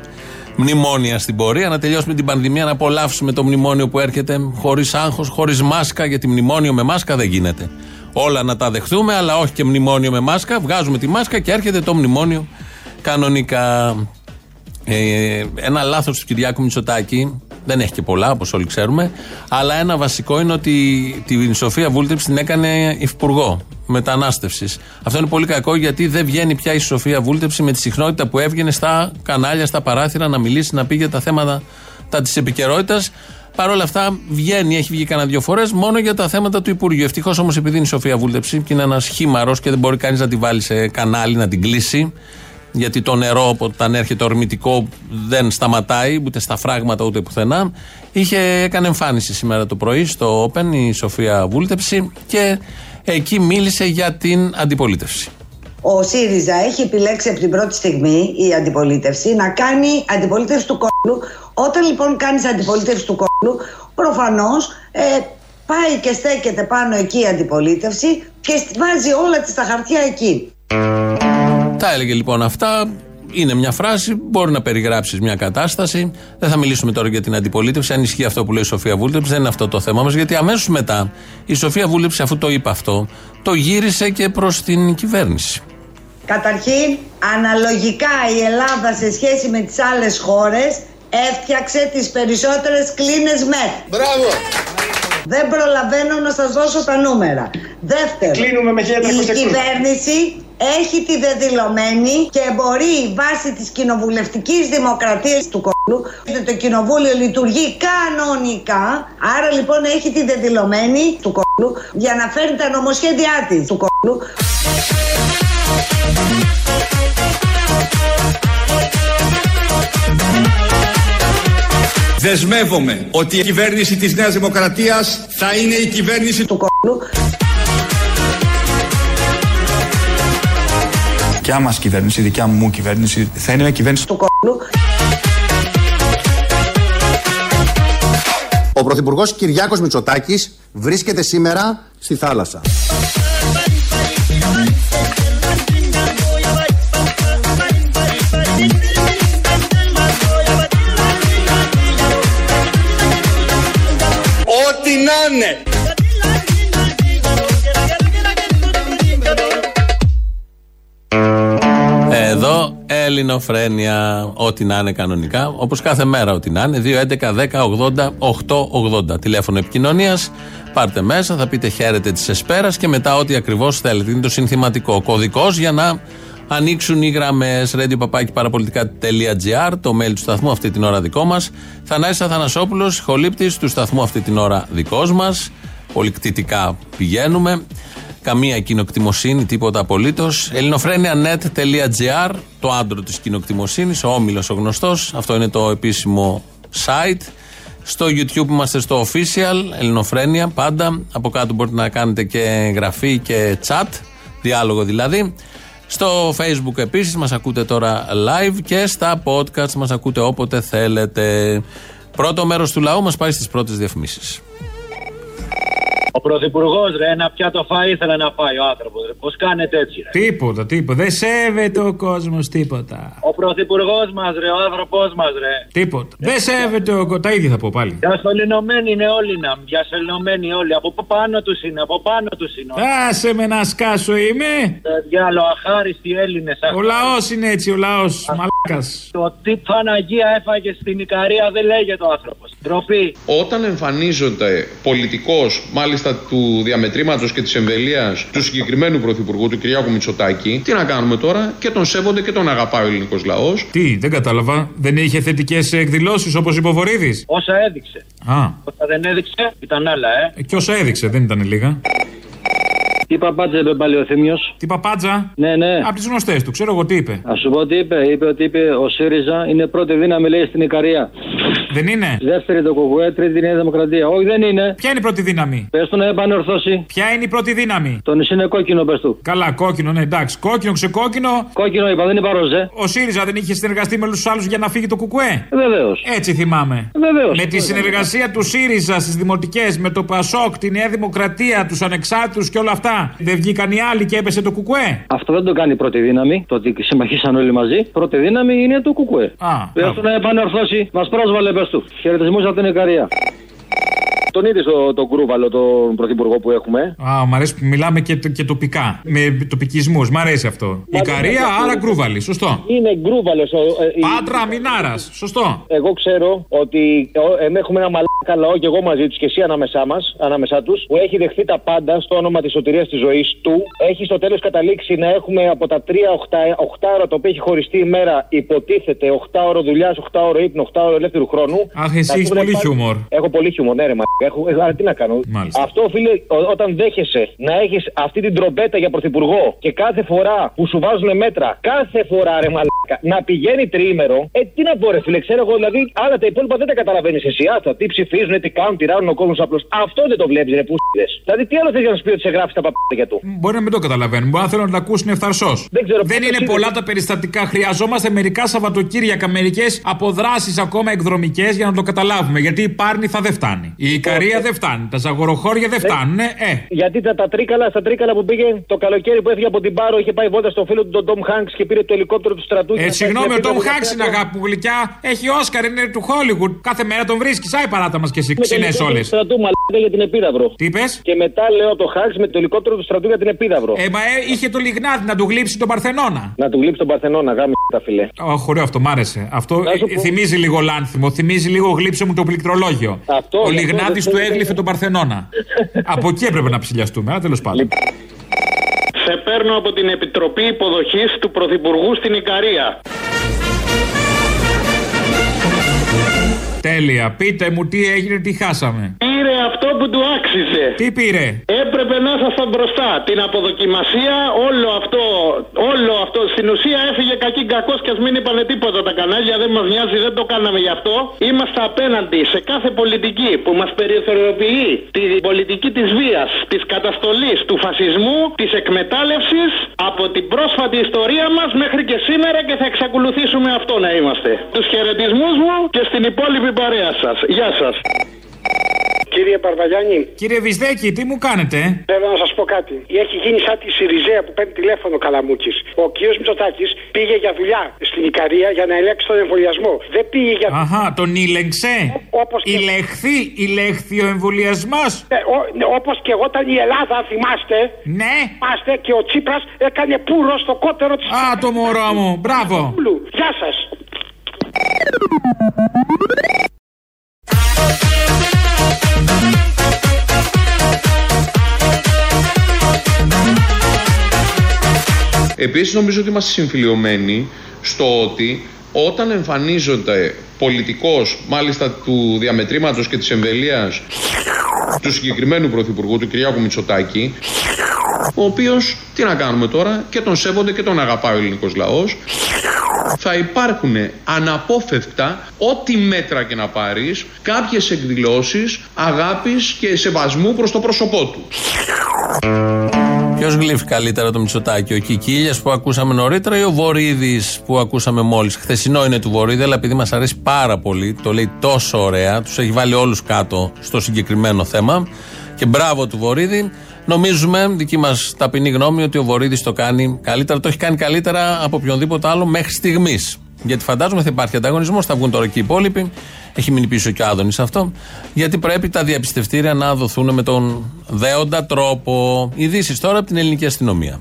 μνημόνια στην πορεία. Να τελειώσουμε την πανδημία, να απολαύσουμε το μνημόνιο που έρχεται χωρίς άγχος, χωρίς μάσκα, γιατί μνημόνιο με μάσκα δεν γίνεται. Όλα να τα δεχθούμε, αλλά όχι και μνημόνιο με μάσκα. Βγάζουμε τη μάσκα και έρχεται το μνημόνιο κανονικά. Ε, ένα λάθος του Κυριάκου Μητσοτάκη δεν έχει και πολλά, όπως όλοι ξέρουμε. Αλλά ένα βασικό είναι ότι την Σοφία Βούλτεψη την έκανε υφυπουργό μετανάστευσης. Αυτό είναι πολύ κακό γιατί δεν βγαίνει πια η Σοφία Βούλτεψη με τη συχνότητα που έβγαινε στα κανάλια, στα παράθυρα να μιλήσει, να πει για τα θέματα τα της επικαιρότητας. Παρ' όλα αυτά βγαίνει, έχει βγει κανένα δύο φορές μόνο για τα θέματα του Υπουργείου. Ευτυχώς όμως επειδή είναι η Σοφία Βούλτεψη και είναι ένας χήμαρο και δεν μπορεί κανείς να τη βάλει σε κανάλι, να την κλείσει γιατί το νερό όταν έρχεται ορμητικό δεν σταματάει ούτε στα φράγματα ούτε πουθενά. Είχε, έκανε εμφάνιση σήμερα το πρωί στο Open η Σοφία Βούλτεψη και εκεί μίλησε για την αντιπολίτευση. Ο ΣΥΡΙΖΑ έχει επιλέξει από την πρώτη στιγμή η αντιπολίτευση να κάνει αντιπολίτευση του κόλλου. Όταν λοιπόν κάνεις αντιπολίτευση του κόλλου, προφανώς ε, πάει και στέκεται πάνω εκεί η αντιπολίτευση και βάζει όλα της τα χαρτιά εκεί. Τα έλεγε λοιπόν αυτά. Είναι μια φράση, μπορεί να περιγράψεις μια κατάσταση. Δεν θα μιλήσουμε τώρα για την αντιπολίτευση. Αν ισχύει αυτό που λέει η Σοφία Βούλτεψη, δεν είναι αυτό το θέμα μας. Γιατί αμέσως μετά η Σοφία Βούλτεψη, αφού το είπε αυτό, το γύρισε και προς την κυβέρνηση. Καταρχήν, αναλογικά η Ελλάδα σε σχέση με τις άλλες χώρες έφτιαξε τις περισσότερες κλίνες ΜΕΘ. Μπράβο! Δεν προλαβαίνω να σας δώσω τα νούμερα. Δεύτερον, Κλείνουμε με 1300 η κυβέρνηση έχει τη δεδηλωμένη και μπορεί βάσει της κοινοβουλευτικής δημοκρατίας του κόλλου το κοινοβούλιο λειτουργεί κανονικά άρα λοιπόν έχει τη δεδηλωμένη του κόλλου για να φέρει τα νομοσχέδιά της του κόλλου Δεσμεύομαι ότι η κυβέρνηση της Νέας Δημοκρατίας θα είναι η κυβέρνηση του κόλλου δικιά μας κυβέρνηση, η δικιά μου κυβέρνηση, θα είναι μια κυβέρνηση του κόλλου. Ο Πρωθυπουργός Κυριάκος Μητσοτάκης βρίσκεται σήμερα στη θάλασσα. Ελληνοφρένια, ό,τι να είναι κανονικά, όπως κάθε μέρα ό,τι να είναι. 2, 11, 10, 80, 8, 80. Τηλέφωνο επικοινωνίας. Πάρτε μέσα, θα πείτε χαίρετε της Εσπέρας και μετά ό,τι ακριβώς θέλετε. Είναι το συνθηματικό κωδικός για να ανοίξουν οι γραμμές radio.parapolitica.gr, το mail του σταθμού αυτή την ώρα δικό μας. Θανάη Αθανασόπουλος, χολύπτη του σταθμού αυτή την ώρα δικός μας. Πολυκτητικά πηγαίνουμε. Καμία κοινοκτημοσύνη, τίποτα απολύτως. ελληνοφρένια.net.gr, το άντρο της κοινοκτημοσύνης, ο όμιλος ο γνωστός. Αυτό είναι το επίσημο site. Στο YouTube είμαστε στο official, Ελληνοφρένια, πάντα. Από κάτω μπορείτε να κάνετε και γραφή και chat, διάλογο δηλαδή. Στο Facebook επίσης μας ακούτε τώρα live και στα podcast μας ακούτε όποτε θέλετε. Πρώτο μέρος του λαού μας πάει στις πρώτες διαφημίσεις. Ο πρωθυπουργός, ρε, ένα πιάτο φαΐ ήθελε να φάει ο άνθρωπος. Πώς κάνετε έτσι, ρε; Τίποτα, τίποτα. Δεν σέβεται ο κόσμος τίποτα. Ο πρωθυπουργός μας, ρε, ο άνθρωπός μας, ρε. Τίποτα. Δεν σέβεται ο κόσμο. Τα ίδια θα πω πάλι. Διασωληνωμένοι είναι όλοι να. Διασωληνωμένοι όλοι. Από πάνω τους είναι, από πάνω τους είναι. Άσε με να σκάσω είμαι. Διάλο, αχάριστοι Έλληνες. Ο λαός είναι έτσι, ο λαός. Μαλάκας. Το τι Παναγία έφαγε στην Ικαρία δεν λέγεται ο άνθρωπος. Ντροπή. Όταν εμφανίζονται πολιτικό, μάλιστα του διαμετρήματος και της εμβελίας του συγκεκριμένου πρωθυπουργού, του Κυριάκου Μητσοτάκη, τι να κάνουμε τώρα; Και τον σέβονται και τον αγαπάει ο ελληνικός λαός. Τι, δεν κατάλαβα. Δεν είχε θετικές εκδηλώσεις όπως είπε ο Βορύδης; Όσα έδειξε. Α. Όσα δεν έδειξε, ήταν άλλα, ε. Και όσα έδειξε, δεν ήταν λίγα. Τι παπάτζα είπε πάλι ο Θήμιος; Τι παπάτζα; Ναι, ναι. Από τις γνωστές του, ξέρω εγώ τι είπε. Α σου πω τι είπε. Είπε ότι είπε ο ΣΥΡΙΖΑ είναι πρώτη δύναμη, λέει στην Ικαρία. Δεν είναι; Δεύτερη το Κουκουέ, τρίτη η Νέα Δημοκρατία. Όχι, δεν είναι. Ποια είναι η πρώτη δύναμη; Πες του να επανορθώσει. Ποια είναι η πρώτη δύναμη; Το νησί είναι κόκκινο, πες του. Καλά, κόκκινο, ναι, εντάξει. Κόκκινο, ξεκόκκινο. Κόκκινο είπα, δεν είπα ροζέ. Ο ΣΥΡΙΖΑ δεν είχε συνεργαστεί με τους άλλους για να φύγει το Κουκουέ; Βεβαίως. Έτσι θυμάμαι. Βεβαίως. Με τη συνεργασία του ΣΥΡΙΖΑ στις δημοτικές, με το ΠΑΣΟΚ, τη Νέα Δημοκρατία, τους ανεξάρτητους και όλα αυτά. Δεν βγήκαν οι άλλοι και έπεσε το Κουκουέ; Αυτό δεν το κάνει η πρώτη δύναμη. Το ότι συμμαχίσαν όλοι μαζί. Πρώτη δύναμη είναι το Κουκουέ. Α, Πες του να επανορθώσει. Μας πρόσβαλε, πες του. Χαιρετισμού από την Ικαρία. Τον είδες τον το Γκρούβαλο, τον πρωθυπουργό που έχουμε; Α, μ' αρέσει που μιλάμε και, και τοπικά. Με τοπικισμούς. Μ' αρέσει αυτό. Η Καρία, άρα Γκρούβαλη. Σωστό. Είναι Γκρούβαλος. Πάτρα, Μινάρα. Σωστό. Εγώ ξέρω ότι ε, έχουμε ένα μαλάκα λαό και εγώ μαζί τους και εσύ ανάμεσά μας, ανάμεσά τους, που έχει δεχθεί τα πάντα στο όνομα της σωτηρίας της ζωής του. Έχει στο τέλος καταλήξει να έχουμε από τα 3 8 ώρα το οποίο έχει χωριστεί η μέρα, υποτίθεται 8 ώρα δουλειάς, 8 ώρα ύπνο, 8 ώρα ελεύθερου χρόνου. Αχ, εσύ έχεις πολύ χιούμορ. Έχω πολύ χιούμορ, ναι, ρε, μα. Έχω, ε, άρα τι να κάνω. Μάλιστα. Αυτό, φίλε, ο- όταν δέχεσαι να έχεις αυτή την τρομπέτα για πρωθυπουργό και κάθε φορά που σου βάζουν μέτρα, κάθε φορά ρε μαλάκα, να πηγαίνει τριήμερο, ε, τι να πω, ρε φίλε, ξέρω εγώ, δηλαδή, άλλα τα υπόλοιπα δεν τα καταλαβαίνεις εσύ. Άστα, τι ψηφίζουν, τι κάνουν, τι ράνουν ο κόσμος απλώς. Αυτό δεν το βλέπεις, ρε, που Δηλαδή, τι άλλο θες για να σου πει ότι σε γράφεις τα παπάκια του; Μπορεί να μην το καταλαβαίνουν. Μπορεί να θέλουν να τα ακούσουν ευθαρσώ. Δεν, ξέρω, Δεν πώς είναι είναι. πολλά τα περιστατικά. Χρειαζόμαστε μερικά Σαββατοκύριακα, μερικές αποδράσεις ακόμα εκδρομικές για να το καταλάβουμε. Γιατί η Πάρνηθα δεν φτάνει. Η Ικαρία δεν φτάνει. Τα ζαγοροχώρια δεν φτάνουν. Ε, ε. Γιατί τα, τα τρίκαλα, στα τρίκαλα που πήγε το καλοκαίρι που έφυγε από την Πάρο, είχε πάει βόλτα στο φίλο του τον Ντόμ Χάγκ και πήρε το ελικόπτερο του στρατού Χριστούγεννα. Ε, συγγνώμη, ο Πρέπει Τόμ να Χάξ είναι βγάλει- αγάπη μου γλυκιά. Έχει Όσκαρ, είναι του Χόλιγουντ. Κάθε μέρα τον βρίσκεις. Άι παράτα μας και εσύ, Με το ξινέ ελικόπτερο όλες. του στρατού μαλάκα για την επίδαυρο. Τι είπες; Και μετά λέω το Χάξ με το ελικόπτερο του στρατού για την επίδαυρο. Ε, μα ε, είχε το λιγνάδι να του γλύψει τον Παρθενώνα. Να του γλύψει τον Παρθενώνα, γάμι τα φιλέ. Ω, ωραίο αυτό, μ' άρεσε. Αυτό ε, θυμίζει λίγο λάνθιμο, θυμίζει λίγο γλύψε μου το πληκτρολόγιο. Αυτό, Ο γι' αυτό Λιγνάδης δεν του θέλει έγλυφε τον Παρθενώνα. [LAUGHS] Από εκεί έπρεπε να ψηλιαστούμε, αλλά τέλος πάντων. Σε παίρνω από την Επιτροπή Υποδοχής του Πρωθυπουργού στην Ικαρία. Τέλεια. Πείτε μου τι έγινε, τι χάσαμε. Πήρε αυτό που του άξιζε. Τι πήρε; Έπρεπε να ήσασταν μπροστά. Την αποδοκιμασία, όλο αυτό, όλο αυτό. Στην ουσία έφυγε κακή κακός και ας μην είπανε τίποτα τα κανάλια. Δεν μας νοιάζει, δεν το κάναμε γι' αυτό. Είμαστε απέναντι σε κάθε πολιτική που μας περιθωριοποιεί την πολιτική της βίας, της καταστολής, του φασισμού, της εκμετάλλευσης από την πρόσφατη ιστορία μας μέχρι και σήμερα και θα εξακολουθήσουμε αυτό να είμαστε. Τους χαιρετισμούς μου και στην υπόλοιπη παρέα σας. Γεια σας. Κύριε Παρβαλιάνη. Κύριε Βυσδέκη, τι μου κάνετε. Θέλω να σας πω κάτι. Έχει γίνει σαν τη Σιριζέα που παίρνει τηλέφωνο Καλαμούκης. Ο κύριος Μητσοτάκης πήγε για δουλειά στην Ικαρία για να ελέγξει τον εμβολιασμό. Δεν πήγε για. Αχά, τον ήλεγξε. Όπως και- Ηλεχθεί, ηλέχθη ο εμβολιασμός. Ε, Όπως και εγώ ήταν η Ελλάδα, θυμάστε. Ναι. Θυμάστε και ο Τσίπρας έκανε πουρο στο κότερο τη. Α, το μωρό μου. Μπράβο. Γεια σας. Επίσης νομίζω ότι είμαστε συμφιλειωμένοι στο ότι όταν εμφανίζονται πολιτικός, μάλιστα του διαμετρήματος και της εμβελίας του συγκεκριμένου Πρωθυπουργού, του Κυριάκου Μητσοτάκη, ο οποίος, τι να κάνουμε τώρα, και τον σέβονται και τον αγαπάει ο ελληνικός λαός, θα υπάρχουν αναπόφευκτα ό,τι μέτρα και να πάρεις κάποιες εκδηλώσεις αγάπης και σεβασμού προς το πρόσωπό του. Ποιος γλύφει καλύτερα το Μητσοτάκι, ο Κικίλιας που ακούσαμε νωρίτερα ή ο Βορύδης που ακούσαμε μόλις; Χθεσινό είναι του Βορύδη, αλλά επειδή μας αρέσει πάρα πολύ, το λέει τόσο ωραία, τους έχει βάλει όλους κάτω στο συγκεκριμένο θέμα. Και μπράβο του Βορύδη. Νομίζουμε, δική μας ταπεινή γνώμη, ότι ο Βορύδης το κάνει καλύτερα. Το έχει κάνει καλύτερα από οποιονδήποτε άλλο μέχρι στιγμής. Γιατί φαντάζομαι θα υπάρχει ανταγωνισμός, θα βγουν τώρα και οι υπόλοιποι. Έχει μείνει πίσω και ο Άδωνης αυτό. Γιατί πρέπει τα διαπιστευτήρια να δοθούν με τον δέοντα τρόπο. Ειδήσεις τώρα από την ελληνική αστυνομία.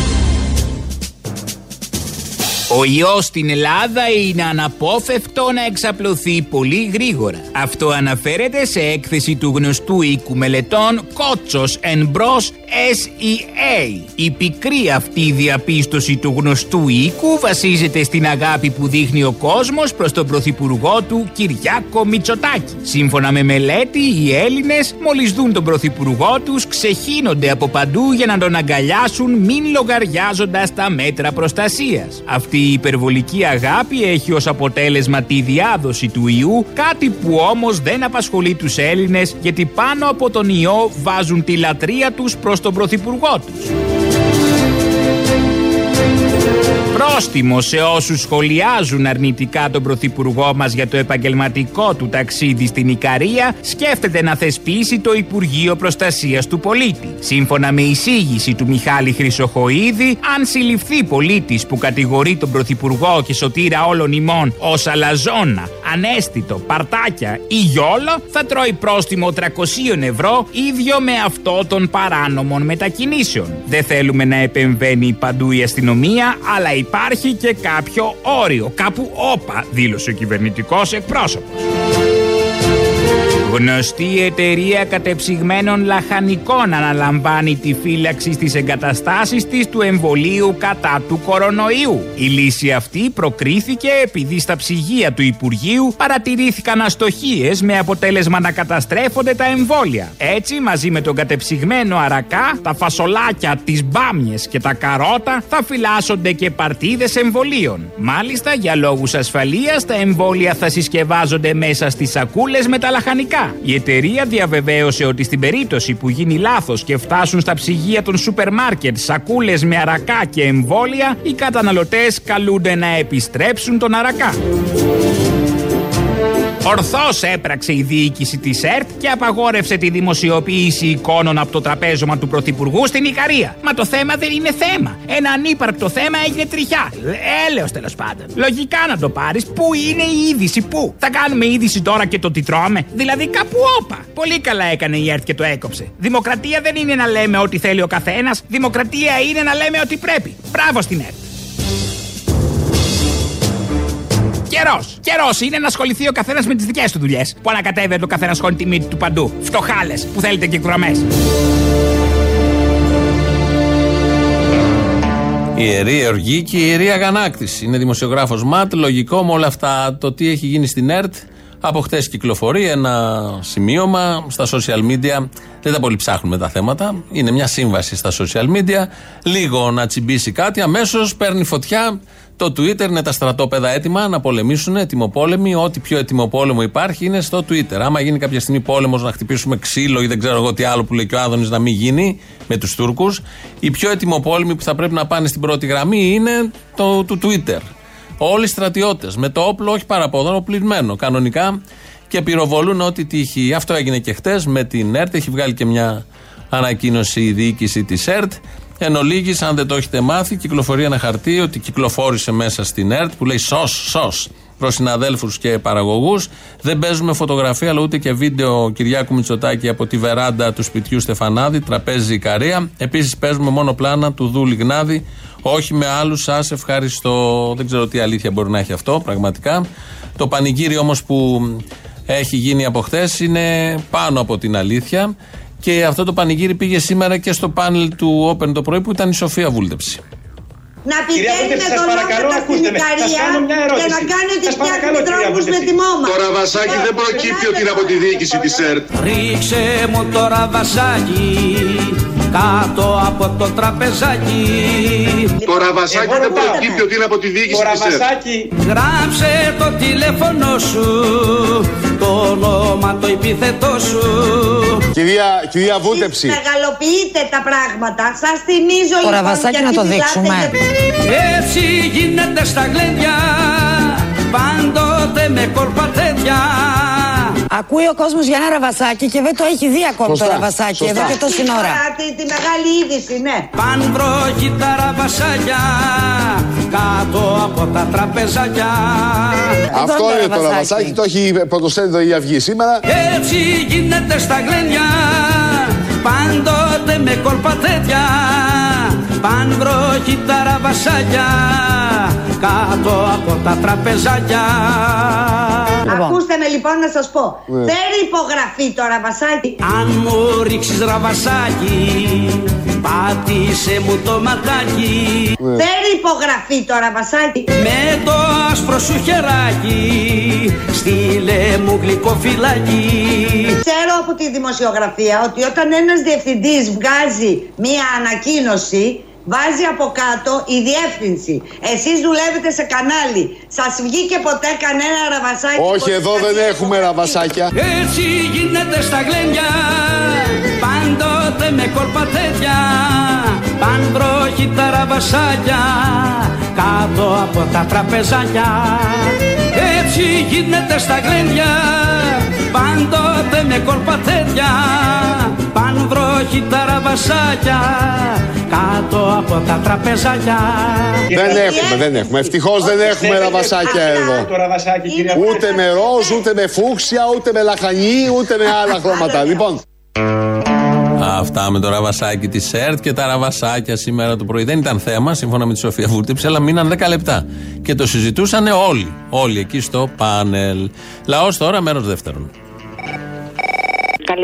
Ο ιός στην Ελλάδα είναι αναπόφευκτο να εξαπλωθεί πολύ γρήγορα. Αυτό αναφέρεται σε έκθεση του γνωστού οίκου μελετών Κότσος Εμπρός SEA. Η πικρή αυτή διαπίστωση του γνωστού οίκου βασίζεται στην αγάπη που δείχνει ο κόσμος προς τον πρωθυπουργό του Κυριάκο Μητσοτάκη. Σύμφωνα με μελέτη, οι Έλληνες μόλις δουν τον πρωθυπουργό τους ξεχύνονται από παντού για να τον αγκαλιάσουν μην λογαριάζοντας τα μέτρα προστασίας. Αυτή η υπερβολική αγάπη έχει ως αποτέλεσμα τη διάδοση του ιού, κάτι που όμως δεν απασχολεί τους Έλληνες γιατί πάνω από τον ιό βάζουν τη λατρεία τους προς τον πρωθυπουργό τους. Πρόστιμο σε όσους σχολιάζουν αρνητικά τον Πρωθυπουργό μας για το επαγγελματικό του ταξίδι στην Ικαρία, σκέφτεται να θεσπίσει το Υπουργείο Προστασίας του Πολίτη. Σύμφωνα με εισήγηση του Μιχάλη Χρυσοχοίδη, αν συλληφθεί πολίτης που κατηγορεί τον Πρωθυπουργό και σωτήρα όλων ημών ως αλαζόνα, ανέστητο, παρτάκια ή γιόλο, θα τρώει πρόστιμο 300 ευρώ ίδιο με αυτό των παράνομων μετακινήσεων. Δεν θέλουμε να επεμβαίνει παντού η αστυνομία, αλλά υπάρχει και κάποιο όριο. Κάπου όπα, δήλωσε ο κυβερνητικός εκπρόσωπος. Γνωστή εταιρεία κατεψυγμένων λαχανικών αναλαμβάνει τη φύλαξη στις εγκαταστάσεις της του εμβολίου κατά του κορονοϊού. Η λύση αυτή προκρίθηκε επειδή στα ψυγεία του Υπουργείου παρατηρήθηκαν αστοχίες με αποτέλεσμα να καταστρέφονται τα εμβόλια. Έτσι, μαζί με τον κατεψυγμένο αρακά, τα φασολάκια, τις μπάμιες και τα καρότα θα φυλάσσονται και παρτίδες εμβολίων. Μάλιστα, για λόγους ασφαλείας, τα εμβόλια θα συσκευάζονται μέσα στις σακούλες με τα λαχανικά. Η εταιρεία διαβεβαίωσε ότι στην περίπτωση που γίνει λάθος και φτάσουν στα ψυγεία των σούπερ μάρκετ σακούλες με αρακά και εμβόλια, οι καταναλωτές καλούνται να επιστρέψουν τον αρακά. Ορθώς έπραξε η διοίκηση της ΕΡΤ και απαγόρευσε τη δημοσιοποίηση εικόνων από το τραπέζωμα του Πρωθυπουργού στην Ικαρία. Μα το θέμα δεν είναι θέμα. Ένα ανύπαρκτο θέμα έγινε τριχιά. Έλεος τέλος πάντων. Λογικά να το πάρεις. Πού είναι η είδηση, πού; Θα κάνουμε είδηση τώρα και το τι τρώμε; Δηλαδή κάπου όπα. Πολύ καλά έκανε η ΕΡΤ και το έκοψε. Δημοκρατία δεν είναι να λέμε ό,τι θέλει ο καθένας. Δημοκρατία είναι να λέμε ό,τι πρέπει. Μπράβο στην ΕΡΤ. Καιρός! Καιρός είναι να ασχοληθεί ο καθένας με τις δικές του δουλειές. Που ανακατεύεται ο καθένα χώνει τη μύτη του παντού. Φτωχάλες που θέλετε και εκδρομές. Η ιερή οργή και η ιερή αγανάκτηση. Είναι δημοσιογράφος ΜΑΤ. Λογικό με όλα αυτά το τι έχει γίνει στην ΕΡΤ. Από χτε κυκλοφορεί ένα σημείωμα στα social media. Δεν τα πολύ ψάχνουμε τα θέματα. Είναι μια σύμβαση στα social media. Λίγο να τσιμπήσει κάτι, αμέσως παίρνει φωτιά. Το Twitter είναι τα στρατόπεδα έτοιμα να πολεμήσουν, ετοιμοπόλεμοι. Ό,τι πιο ετοιμοπόλεμο υπάρχει είναι στο Twitter. Άμα γίνει κάποια στιγμή πόλεμος να χτυπήσουμε ξύλο ή δεν ξέρω εγώ τι άλλο που λέει και ο Άδωνης να μην γίνει με τους Τούρκους, οι πιο ετοιμοπόλεμοι που θα πρέπει να πάνε στην πρώτη γραμμή είναι το του Twitter. Όλοι οι στρατιώτες με το όπλο, όχι παραπόδο, πληγμένο κανονικά και πυροβολούν ό,τι τύχει. Αυτό έγινε και χτες με την ΕΡΤ. Έχει βγάλει και μια ανακοίνωση η διοίκηση της ΕΡΤ. Εν ολίγης, αν δεν το έχετε μάθει, κυκλοφορεί ένα χαρτί ότι κυκλοφόρησε μέσα στην ΕΡΤ που λέει σω, σω προς συναδέλφους και παραγωγούς. Δεν παίζουμε φωτογραφία, αλλά ούτε και βίντεο Κυριάκου Μητσοτάκη από τη βεράντα του σπιτιού Στεφανάδη, τραπέζι Ικαρία. Επίσης παίζουμε μόνο πλάνα του Δούλη Γνάδη, όχι με άλλους. Σας ευχαριστώ. Δεν ξέρω τι αλήθεια μπορεί να έχει αυτό, πραγματικά. Το πανηγύρι όμως που έχει γίνει από χθες είναι πάνω από την αλήθεια. Και αυτό το πανηγύρι πήγε σήμερα και στο πάνελ του Open το πρωί που ήταν η Σοφία Βούλτεψη. Να πηγαίνετε δολόματα στην Ικαρία και να κάνετε φτιάχνετε τρόπους με τιμόμα. Το ραβασάκι δεν προκύπτει ότι είναι από τη διοίκηση της ΕΡΤ. Ρίξε μου το ραβασάκι κάτω από το τραπεζάκι Το ραβασάκι δεν προκύπτει ότι είναι από τη διοίκηση της ΕΡΤ. Γράψε το τηλέφωνο σου το όνομα το επιθετό σου Κυρία, κυρία Βούλτεψη. Μεγαλοποιείτε τα πράγματα. Σας θυμίζω Το λοιπόν ραβασάκι γιατί να το μιλάτε δείξουμε. για- Έτσι γίνεται στα γλέντια Πάντοτε με κορπατέδια Ακούει ο κόσμος για ένα ραβασάκι και δεν το έχει δει ακόμα το Σωστά, ραβασάκι σωστά. εδώ και τόση ώρα. Τη, τη μεγάλη είδηση, ναι. Παν βροχή τα ραβασάκια Κάτω από τα τραπεζάκια Αυτό είναι το ραβασάκι, το έχει πρωτοσέλιδο η Αυγή σήμερα. Έτσι γίνεται στα γλέντια Πάντοτε με κολπατέτια Παν βροχή τα ραβασάκια Κάτω από τα τραπεζάκια Ακούστε με λοιπόν να σας πω. Ναι. Φέρει υπογραφή το ραβασάκι. Αν μου ρίξεις ραβασάκι Πάτησε μου το ματάκι Φέρει υπογραφή το ραβασάκι. Με το άσπρο σου χεράκι Στείλε μου γλυκό φυλάκι Ξέρω από τη δημοσιογραφία ότι όταν ένας διευθυντής βγάζει μία ανακοίνωση Βάζει από κάτω η διεύθυνση. Εσείς δουλεύετε σε κανάλι. Σας βγήκε ποτέ κανένα ραβασάκι. Όχι, χωρίς εδώ να δεν βγει έχουμε ραβασάκια. Έτσι γίνεται στα γλένια Πάντοτε με κορπατέτια Παν βροχή τα ραβασάκια Κάτω από τα τραπεζάκια Έτσι γίνεται στα γλένια Πάντοτε με κορπατέτια Παν βροχή τα ραβασάκια Κάτω από τα τραπεζάκια Δεν έχουμε, δεν έχουμε. Ευτυχώς δεν έχουμε ραβασάκια εδώ. Ούτε με ροζ, ούτε με φούξια, ούτε με λαχανί, ούτε με άλλα χρώματα. Λοιπόν, Αυτά με το ραβασάκι της ΕΡΤ και τα ραβασάκια σήμερα το πρωί. Δεν ήταν θέμα, σύμφωνα με τη Σοφία Βούρτεψη, αλλά μείναν 10 λεπτά. Και το συζητούσαν όλοι. Όλοι εκεί στο πάνελ. Λαός τώρα, μέρος δεύτερον.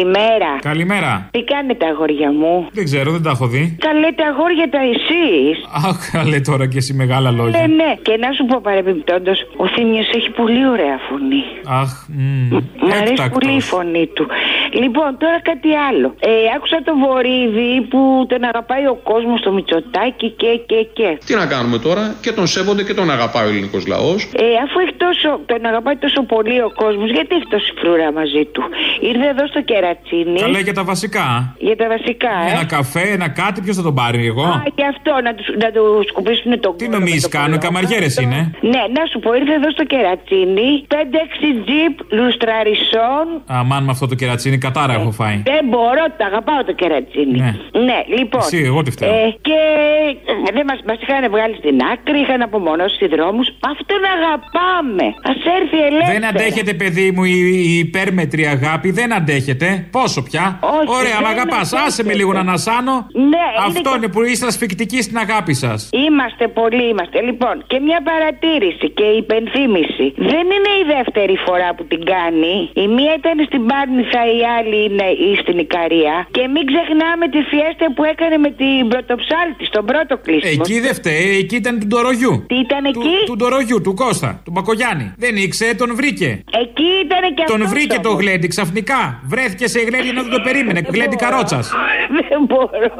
Καλημέρα. Καλημέρα. Τι κάνετε, αγόρια μου; Δεν ξέρω, δεν τα έχω δει. Καλέ τα αγόρια τα εσείς. Αχ, καλέ τώρα και εσύ μεγάλα λόγια. Ναι, ναι. Και να σου πω παρεμπιπτόντως, ο Θήμιος έχει πολύ ωραία φωνή. Αχ, μ, Μ' αρέσει έκτακτος. πολύ η φωνή του. Λοιπόν, τώρα κάτι άλλο. Ε, άκουσα το Βορύδι που τον αγαπάει ο κόσμος, το Μητσοτάκι και, και, και. Τι να κάνουμε τώρα, και τον σέβονται και τον αγαπάει ο ελληνικός λαός. Ε, αφού έχει τόσο, τον αγαπάει τόσο πολύ ο κόσμος, γιατί έχει τόση φρούρα μαζί του; Ήρθε εδώ στο κεράκι κερατσίνη. Καλά για τα βασικά. Για τα βασικά, ε. Ένα καφέ, ένα κάτι, ποιος θα τον πάρει εγώ; Α, και αυτό, να τους, να τους σκουπίσουν το Τι νομίζεις κάνουν, οι καμαριέρες είναι; Ναι, να σου πω, ήρθε εδώ στο κερατσίνη 5-6 τζιπ λουστραρισών. Αμάν με αυτό το κερατσίνι, κατάρα έχω φάει. Δεν μπορώ, το αγαπάω το κερατσίνι. Ναι. Ναι, λοιπόν. Εσύ, εγώ τι φταίω. Ε, και ε, δεν μας, μας είχαν βγάλει στην άκρη, είχαν απομονώσει στους δρόμους. Αυτόν αγαπάμε. Ας έρθει ελεύθερα. Δεν αντέχετε, παιδί μου, η, η υπέρμετρη αγάπη, δεν αντέχετε. Πόσο πια; Όχι, Ωραία, δεν με αγαπάς. αντέχετε. Άσε με λίγο να ανασάνω. Ναι, Αυτό είναι είναι που είστε ασφικτικοί στην αγάπη σας. Είμαστε πολλοί, είμαστε. Λοιπόν, και μια παρατήρηση και υπενθύμηση. Δεν είναι η δεύτερη φορά που την κάνει. Η μία ήταν στην Πάρνηθα, η άλλη είναι η στην Ικαρία. Και μην ξεχνάμε τη φιέστα που έκανε με την πρωτοψάλτη στον πρώτο κλείσιμο. Εκεί δεν φταίει, εκεί ήταν του Ντορογιού. Τι ήταν εκεί; Του Ντορογιού, του Κώστα, του Μπακογιάννη. Δεν ήξερε, τον βρήκε. Εκεί ήταν και Τον αυτός βρήκε το όμως. γλέντι ξαφνικά. Βρέθηκε σε γλέντι ενώ δεν το περίμενε. Γλέντι καρότσας. Δεν μπορώ.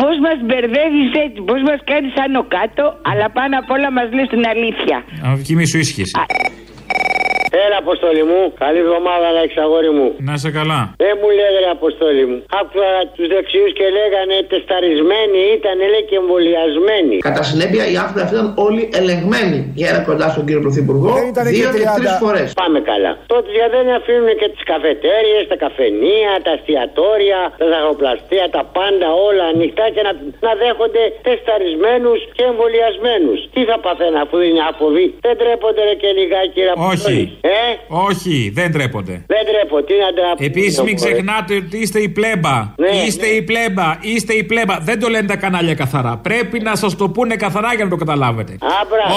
Πώς μας μπερδεύεις έτσι, πώς μας κάνεις άνω κάτω, αλλά πάνω απ' όλα μας λες την αλήθεια. Αυτή μη σου ίσχυσε. Έλα, Αποστόλη μου. Καλή εβδομάδα, αλλά εξαγόρι μου. Να σε καλά. Δεν μου λέγανε, Αποστόλη μου. Άκουγα τους δεξιούς και λέγανε τεσταρισμένοι ήταν, λέει και εμβολιασμένοι. Κατά συνέπεια, οι άνθρωποι αυτοί ήταν όλοι ελεγμένοι για ένα κοντά στον κύριο Πρωθυπουργό δύο και τρεις φορές. Πάμε καλά. Τότε γιατί δεν αφήνουν και τις καφετέρειε, τα καφενεία, τα εστιατόρια, τα ζαχαροπλαστεία, τα πάντα όλα ανοιχτά και να, να δέχονται τεσταρισμένους και εμβολιασμένους. Τι θα παθαίνουν αφού είναι άφοβοι; Δεν τρέπονται ρε και λιγάκι, ρε Αποστόλη. Όχι. Ε, Όχι, δεν τρέπονται. δεν τρέπω. Τι να τρέπω. Επίσης, μην ξεχνάτε ότι είστε η πλέμπα. Ναι, είστε η πλέμπα. Είστε η πλέμπα. Δεν το λένε τα κανάλια καθαρά. Πρέπει να σας το πούνε καθαρά για να το καταλάβετε.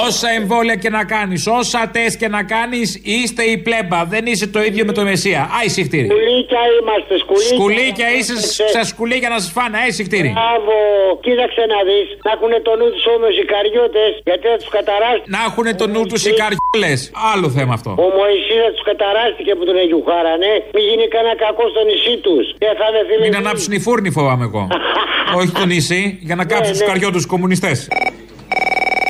Όσα εμβόλια και να κάνεις, όσα τεστ και να κάνεις, είστε η πλέμπα. Δεν είσαι το ίδιο με το Μεσία. Άι συχτήρι. Σκουλίκια είμαστε, σκουλίκια. Σκουλίκια είσαι στα σκουλίκια να σας φάνε. Άι συχτήρι. Μπράβο, κοίταξε να δεις. Να έχουν το νου τους όμως οι καριώτες, γιατί θα τους καταράσουν. Να έχουν το νου τους οι καριόλε. Άλλο θέμα αυτό. Ο Μωυσής τους καταράστηκε που τον εγιουχάρανε. Μην γίνει κανένα κακό στο νησί τους. Και θα δεν θυμηθείς. Μην ανάψουν οι φούρνοι, φοβάμαι εγώ. [LAUGHS] Όχι το νησί, για να κάψουν τους καριώτου κομμουνιστές.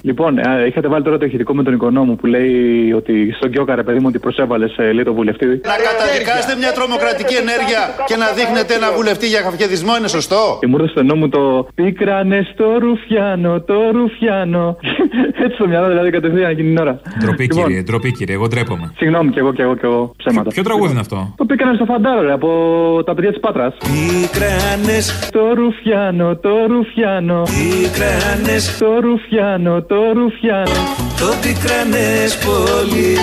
Λοιπόν, ε, είχατε βάλει τώρα το ηχητικό με τον οικονόμο που λέει ότι στον Κιόκα, ρε παιδί μου, ότι προσέβαλε σε λέει το βουλευτή. Να καταδικάσετε μια τρομοκρατική ενέργεια και να δείχνετε ένα βουλευτή για χαφιεδισμό είναι σωστό; Και μου ήρθε στο νου μου το Πίκρανε στο Ρουφιάνο, το Ρουφιάνο. [LAUGHS] Έτσι στο μυαλό δηλαδή κατευθείαν εκείνη την ώρα. Ντροπή Λοιπόν, κύριε, ντροπή κύριε, εγώ ντρέπομαι. Συγγνώμη κι εγώ κι εγώ κι εγώ ψέματα. Ποιο τραγούδι είναι αυτό; Το πήκανε στο φαντάρο, ρε, από τα παιδιά της Πάτρας. Πίκρανες Το Ρουφιάνο, το Ρουφιάνο. Πίκρανες Το Ρουφιάνο, το Ρουφιάνο. Το πίκρανε πολύ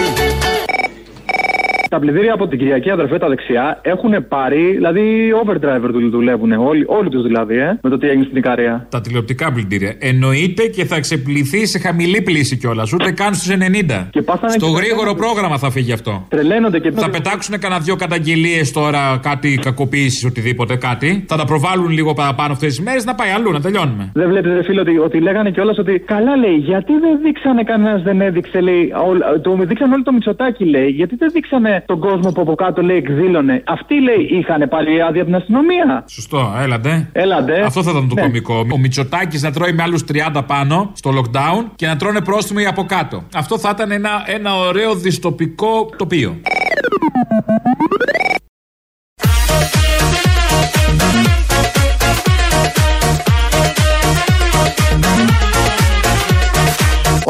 Τα πλυντήρια από την Κυριακή αδερφέ τα δεξιά έχουν πάρει, δηλαδή overdriver του δουλεύουν. Όλοι, όλοι τους δηλαδή, ε, με το τι έγινε στην Ικαρία. Τα τηλεοπτικά πλυντήρια. Εννοείται και θα ξεπληθεί σε χαμηλή πλήση κιόλας. Ούτε καν στους 90. Και πάθανε Στο και- γρήγορο πρόγραμμα θα φύγει αυτό. Τρελαίνονται και Θα πετάξουν κανένα δυο καταγγελίες τώρα, κάτι κακοποίησης, οτιδήποτε κάτι. Θα τα προβάλλουν λίγο παραπάνω αυτές τις μέρες να πάει αλλού, να τελειώνουμε. Δεν βλέπετε, φίλε, ότι, ότι λέγανε κιόλας ότι καλά λέει, γιατί δεν δείξανε κανένας δεν έδειξε, λέει. όλ- το, δείξαν όλοι το Μητσοτάκι, λέει. Γιατί δεν δείξανε τον κόσμο που από κάτω, λέει, εκδήλωνε. Αυτοί, λέει, είχαν πάλι άδεια από την αστυνομία. Σωστό, έλατε. Έλατε. Αυτό θα ήταν το Ναι. κωμικό. Ο Μητσοτάκης να τρώει με άλλους 30 πάνω στο lockdown και να τρώνε πρόστιμο οι από κάτω. Αυτό θα ήταν ένα, ένα ωραίο δυστοπικό τοπίο.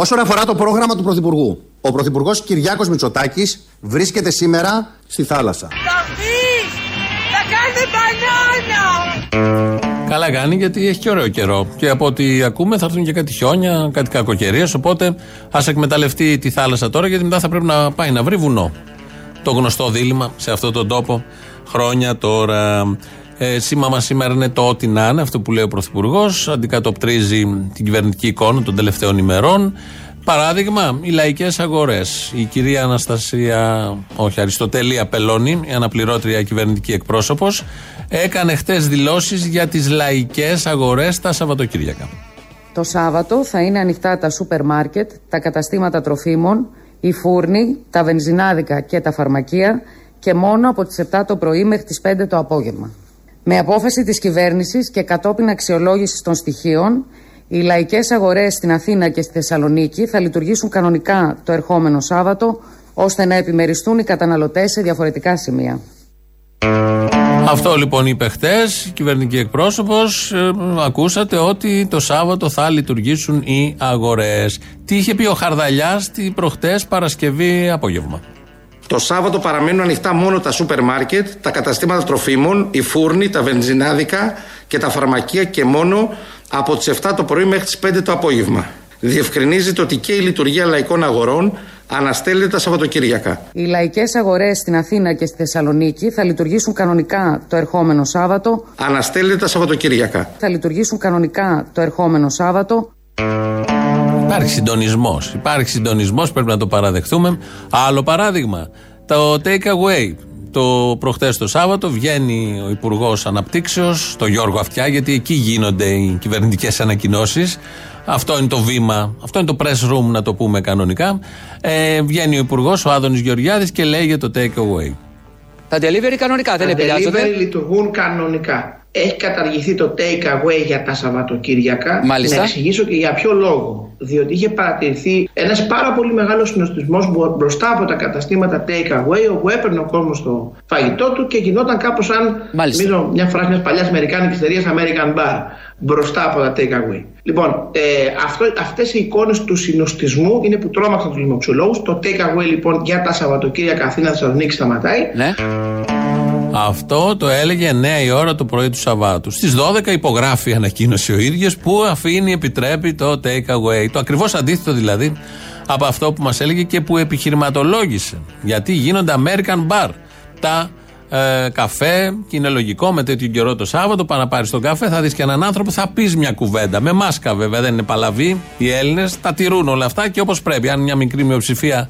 Όσον αφορά το πρόγραμμα του Πρωθυπουργού, ο Πρωθυπουργός Κυριάκος Μητσοτάκης βρίσκεται σήμερα στη θάλασσα. Θα κάνει μπανάνα Καλά κάνει γιατί έχει και ωραίο καιρό. Και από ό,τι ακούμε θα έρθουν και κάτι χιόνια, κάτι κακοκαιρίες. Οπότε ας εκμεταλλευτεί τη θάλασσα τώρα γιατί μετά θα πρέπει να πάει να βρει βουνό. Το γνωστό δίλημα σε αυτόν τον τόπο χρόνια τώρα. Ε, σήμα μας σήμερα είναι το ό,τι να είναι, αυτό που λέει ο Πρωθυπουργός. Αντικατοπτρίζει την κυβερνητική εικόνα των τελευταίων ημερών. Παράδειγμα, οι λαϊκές αγορές. Η κυρία Αναστασία, όχι, Αριστοτελία Πελώνη, η αναπληρώτρια κυβερνητική εκπρόσωπος, έκανε χτες δηλώσεις για τις λαϊκές αγορές τα Σαββατοκύριακα. Το Σάββατο θα είναι ανοιχτά τα σούπερ μάρκετ, τα καταστήματα τροφίμων, οι φούρνοι, τα βενζινάδικα και τα φαρμακεία και μόνο από τις 7 το πρωί μέχρι τις 5 το απόγευμα. Με απόφαση της κυβέρνησης και κατόπιν αξιολόγησης των στοιχείων, οι λαϊκές αγορές στην Αθήνα και στη Θεσσαλονίκη θα λειτουργήσουν κανονικά το ερχόμενο Σάββατο, ώστε να επιμεριστούν οι καταναλωτές σε διαφορετικά σημεία. Αυτό λοιπόν είπε χτες, η κυβερνητική εκπρόσωπος. ακούσατε ότι το Σάββατο θα λειτουργήσουν οι αγορές. Τι είχε πει ο Χαρδαλιάς τη προχτές Παρασκευή απόγευμα; Το Σάββατο παραμένουν ανοιχτά μόνο τα σούπερ μάρκετ, τα καταστήματα τροφίμων, οι φούρνοι, τα βενζινάδικα και τα φαρμακεία και μόνο από τις 7 το πρωί μέχρι τις 5 το απόγευμα. Διευκρινίζεται ότι και η λειτουργία λαϊκών αγορών αναστέλλεται τα Σαββατοκύριακα. Οι λαϊκές αγορές στην Αθήνα και στη Θεσσαλονίκη θα λειτουργήσουν κανονικά το ερχόμενο Σάββατο. Αναστέλλεται τα Σαββατοκύριακα. Θα λειτουργήσουν κανονικά το ερχόμενο Σάββατο. Υπάρχει συντονισμός. Υπάρχει συντονισμός, πρέπει να το παραδεχτούμε. Άλλο παράδειγμα. Το take away. Το προχτές το Σάββατο βγαίνει ο Υπουργός Αναπτύξεως, το Γιώργο Αυτιά, γιατί εκεί γίνονται οι κυβερνητικές ανακοινώσεις. Αυτό είναι το βήμα, αυτό είναι το press room, να το πούμε κανονικά. Ε, βγαίνει ο Υπουργός, ο Άδωνης Γεωργιάδης, και λέει για το take away. Τα delivery κανονικά δεν επηρεάζονται; Τα delivery λειτουργούν κανονικά. Έχει καταργηθεί το take away για τα Σαββατοκύριακα. Μάλιστα. Να εξηγήσω και για ποιο λόγο. Διότι είχε παρατηρηθεί ένας πάρα πολύ μεγάλος συνοστισμός μπροστά από τα καταστήματα take away, όπου έπαιρνε ο κόσμος το φαγητό του και γινόταν κάπως σαν. Νομίζω μια φράση μιας παλιάς Αμερικάνικης εταιρείας American Bar μπροστά από τα take away. Λοιπόν, ε, αυτό, αυτές οι εικόνες του συνοστισμού είναι που τρόμαξαν τους λοιμοξιολόγους. Το take away λοιπόν για τα Σαββατοκύριακα Αθήνα Θεσσαλονίκη σταματάει. Ναι. Αυτό το έλεγε 9 η ώρα το πρωί του Σαββάτου. Στις 12 υπογράφει ανακοίνωση ο ίδιος που αφήνει, επιτρέπει το take away. Το ακριβώς αντίθετο δηλαδή από αυτό που μας έλεγε και που επιχειρηματολόγησε. Γιατί γίνονται American Bar. Τα ε, καφέ και είναι λογικό με τέτοιο καιρό το Σάββατο. Πάει να πάρεις τον καφέ, θα δεις και έναν άνθρωπο, θα πεις μια κουβέντα. Με μάσκα βέβαια, δεν είναι παλαβή. Οι Έλληνες τα τηρούν όλα αυτά και όπως πρέπει. Αν μια μικρή μειοψηφία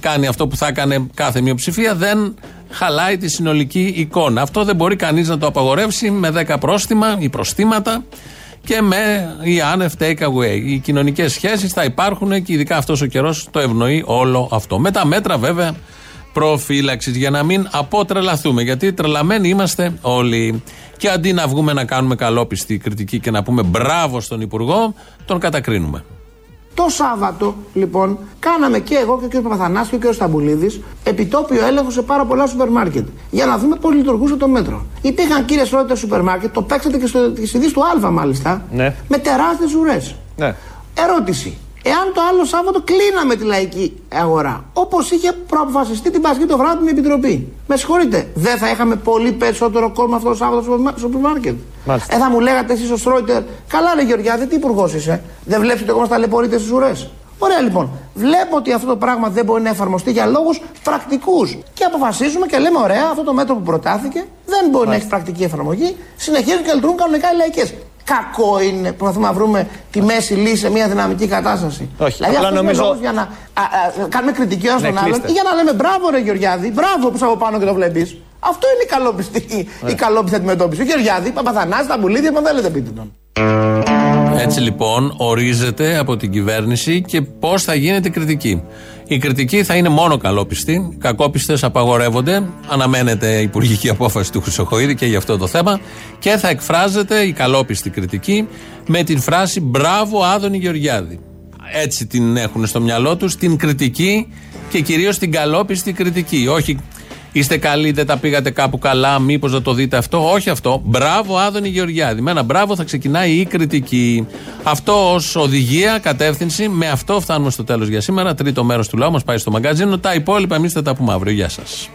κάνει αυτό που θα έκανε κάθε μειοψηφία, δεν χαλάει τη συνολική εικόνα. Αυτό δεν μπορεί κανείς να το απαγορεύσει με 10 πρόστιμα ή προστήματα και με η άνευ take away. Οι κοινωνικές σχέσεις θα υπάρχουν και ειδικά αυτός ο καιρός το ευνοεί όλο αυτό. Με τα μέτρα βέβαια προφύλαξης για να μην αποτρελαθούμε. Γιατί τρελαμένοι είμαστε όλοι. Και αντί να βγούμε να κάνουμε καλόπιστη κριτική και να πούμε μπράβο στον Υπουργό, τον κατακρίνουμε. Το Σάββατο, λοιπόν, κάναμε και εγώ και ο κ. Παπαθανάς και ο κ. Σταμπουλίδης επιτόπιο έλεγχο σε πάρα πολλά σούπερ μάρκετ. Για να δούμε πώς λειτουργούσε το μέτρο. Υπήρχαν κύριες Σρότερ σούπερ μάρκετ, το παίξατε και στο στη του Α μάλιστα, ναι. με τεράστιες ουρές. Ναι. Ερώτηση. Εάν το άλλο Σάββατο κλείναμε τη λαϊκή αγορά, όπως είχε προαποφασιστεί την Πασχή το βράδυ με Επιτροπή. Με συγχωρείτε, δεν θα είχαμε πολύ περισσότερο κόσμο αυτό το Σάββατο στο σούπερ μάρκετ. Ε, θα μου λέγατε εσείς ο Στρόιτερ, καλά ρε Γεωργιάδη, τι υπουργός είσαι. Δεν βλέπεις ότι ακόμα ταλαιπωρείτε στις ουρές. Ωραία λοιπόν. Βλέπω ότι αυτό το πράγμα δεν μπορεί να εφαρμοστεί για λόγους πρακτικούς. Και αποφασίζουμε και λέμε: Ωραία, αυτό το μέτρο που προτάθηκε δεν μπορεί να έχει πρακτική εφαρμογή. Συνεχίζουν και λειτουργούν κανονικά οι λαϊκές κακό είναι που προσπαθούμε να βρούμε τη μέση λύση σε μια δυναμική κατάσταση. Όχι, δηλαδή, απλά αυτό νομίζω... είναι για να α, α, κάνουμε κριτική ένα Ναι, στον άλλον κλείστε. ή για να λέμε μπράβο, ρε Γεωργιάδη, μπράβο που είσαι από πάνω και το βλέπεις. Αυτό είναι η καλόπιστη, η καλόπιστη αντιμετώπιση. Ο Γεωργιάδη, Παπαθανάσης, τα μπουλίδια, μα θέλετε πείτε τον. Έτσι λοιπόν ορίζεται από την κυβέρνηση και πώς θα γίνεται η κριτική. Η κριτική θα είναι μόνο καλόπιστη. Κακόπιστες απαγορεύονται. Αναμένεται η υπουργική απόφαση του Χρυσοχοίδη και για αυτό το θέμα. Και θα εκφράζεται η καλόπιστη κριτική με την φράση Μπράβο, Άδωνη Γεωργιάδη. Έτσι την έχουν στο μυαλό τους, την κριτική και κυρίως την καλόπιστη κριτική. Όχι Είστε καλοί, δεν τα πήγατε κάπου καλά, μήπως να το δείτε αυτό; Όχι αυτό. Μπράβο, Άδωνη Γεωργιάδη. Με ένα μπράβο θα ξεκινάει η κριτική. Αυτό ως οδηγία, κατεύθυνση. Με αυτό φτάνουμε στο τέλος για σήμερα. Τρίτο μέρος του λαού μας πάει στο μαγκαζίνο. Τα υπόλοιπα εμείς θα τα πούμε αύριο. Γεια σας.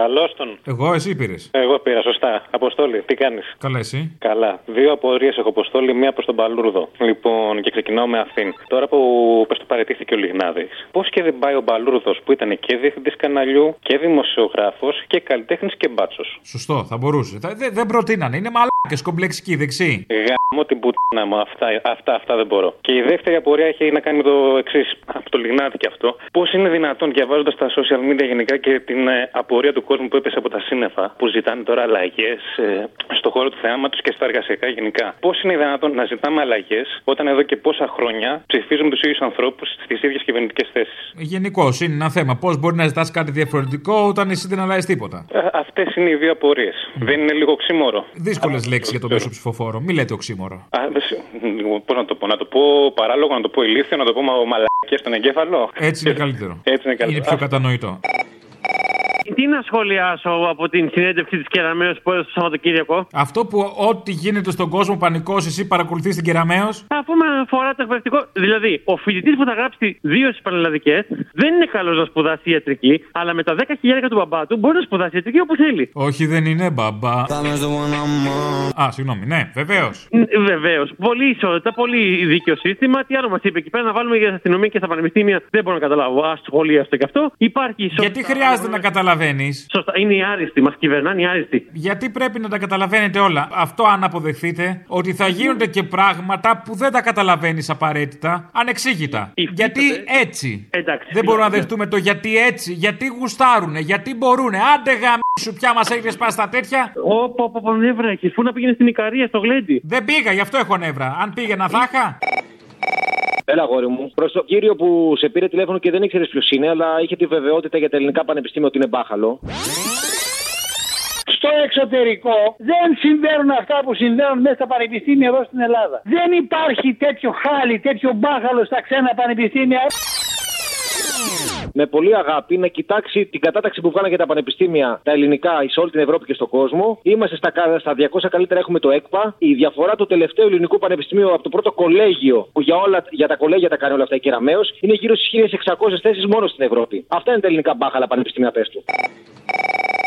Καλώς τον. Εγώ, εσύ πήρες. Εγώ πήρα, σωστά. Αποστόλη, τι κάνεις; Καλά, εσύ. Καλά. Δύο απορίες έχω αποστόλη, μία προς τον Παλούρδο. Λοιπόν, και ξεκινάω με αυτήν. Τώρα που πες το παρετήθηκε ο Λιγνάδης, πώς και δεν πάει ο Παλούρδος που ήταν και διευθυντής καναλιού και δημοσιογράφος και καλλιτέχνης και μπάτσος; Σωστό, θα μπορούσε. Θα- Δεν, δεν προτείνανε. Είναι μαλάκες κομπλεξικοί δεξί. Γάμω την πουτίνα μου, αυτά, αυτά, αυτά δεν μπορώ. Και η δεύτερη απορία έχει να κάνει με το εξής, από το Λιγνάδη και αυτό. Πώς είναι δυνατόν, διαβάζοντας τα social media γενικά και την ε, απορία του κόσμου που έπεσε από τα σύννεφα, που ζητάνε τώρα αλλαγές ε, στο χώρο του θεάματος και στα εργασιακά γενικά. Πώς είναι δυνατόν να ζητάμε αλλαγές όταν εδώ και πόσα χρόνια ψηφίζουμε τους ίδιους ανθρώπους στις ίδιες κυβερνητικές θέσεις; Γενικώ είναι ένα θέμα. Πώς μπορεί να ζητάς κάτι διαφορετικό όταν εσύ δεν αλλάζεις τίποτα; Αυτές είναι οι δύο απορίες. Δεν είναι λίγο ξύμορο. Δύσκολες λέξεις για τον μέσο ψηφοφόρο. Μη λέτε οξύμορο. Πώς να το πω, να το πω παράλογο, να το πω ηλίθιο, να το πω μαλακία στον εγκέφαλο. Έτσι είναι καλύτερο. Έτσι είναι καλύτερο. Είναι πιο κατανοητό. Τι να σχολιάσω από την συνέντευξη της Κεραμαίο που έδωσε το Σαββατοκύριακο; Αυτό που ό,τι γίνεται στον κόσμο πανικός, εσύ παρακολουθείς την Κεραμαίο. Αφού με αφορά το εκπαιδευτικό. Δηλαδή, ο φοιτητής που θα γράψει δύο στι πανελλαδικέ δεν είναι καλός να σπουδάσει ιατρική, αλλά με τα 10 χιλιάρικα του μπαμπά του μπορεί να σπουδάσει ιατρική όπως θέλει. Όχι, δεν είναι μπαμπά. Α, συγγνώμη, ναι, βεβαίως. Βεβαίως. Πολύ ισότητα, πολύ δίκαιο σύστημα. Τι άλλο μας είπε εκεί πέρα να βάλουμε για την αστυνομία και στα πανεπιστήμια. Δεν μπορώ να καταλάβω. Α σχολίαστο και αυτό. Υπάρχει ισότητα. Γιατί χρειάζεται να καταλαβαίνεις. Σωστά, είναι οι άριστοι. Μας κυβερνάνε οι άριστοι. Γιατί πρέπει να τα καταλαβαίνετε όλα. Αυτό αν αποδεχθείτε ότι θα γίνονται και πράγματα που δεν τα καταλαβαίνεις απαραίτητα, ανεξήγητα. Γιατί έτσι. Εντάξει, δεν μπορούμε να δεχτούμε το γιατί έτσι, γιατί γουστάρουνε, γιατί μπορούνε. Άντε γαμίσου πια μας έχεις πάει στα τέτοια. Ωπα, ωπα, νεύρα έχεις. Πού να πήγαινε στην Ικαρία, στο γλέντι. Δεν πήγα, γι' αυτό έχω νεύρα. Αν πήγαινα θα είχα. Έλα, γόρι μου. Προς τον κύριο που σε πήρε τηλέφωνο και δεν ήξερες ποιος είναι, αλλά είχε τη βεβαιότητα για τα ελληνικά πανεπιστήμια ότι είναι μπάχαλο. Στο εξωτερικό δεν συμβαίνουν αυτά που συμβαίνουν μέσα στα πανεπιστήμια εδώ στην Ελλάδα. Δεν υπάρχει τέτοιο χάλι, τέτοιο μπάχαλο στα ξένα πανεπιστήμια. Με πολύ αγάπη να κοιτάξει την κατάταξη που βγάλαν για τα πανεπιστήμια τα ελληνικά σε όλη την Ευρώπη και στον κόσμο. Είμαστε στα, στα 200 καλύτερα, έχουμε το ΕΚΠΑ. Η διαφορά του τελευταίου ελληνικού πανεπιστημίου από το πρώτο κολέγιο, που για, όλα, για τα κολέγια τα κάνει όλα αυτά η Κεραμαίο, είναι γύρω στις 1600 θέσεις μόνο στην Ευρώπη. Αυτά είναι τα ελληνικά μπάχαλα πανεπιστήμια, πες του.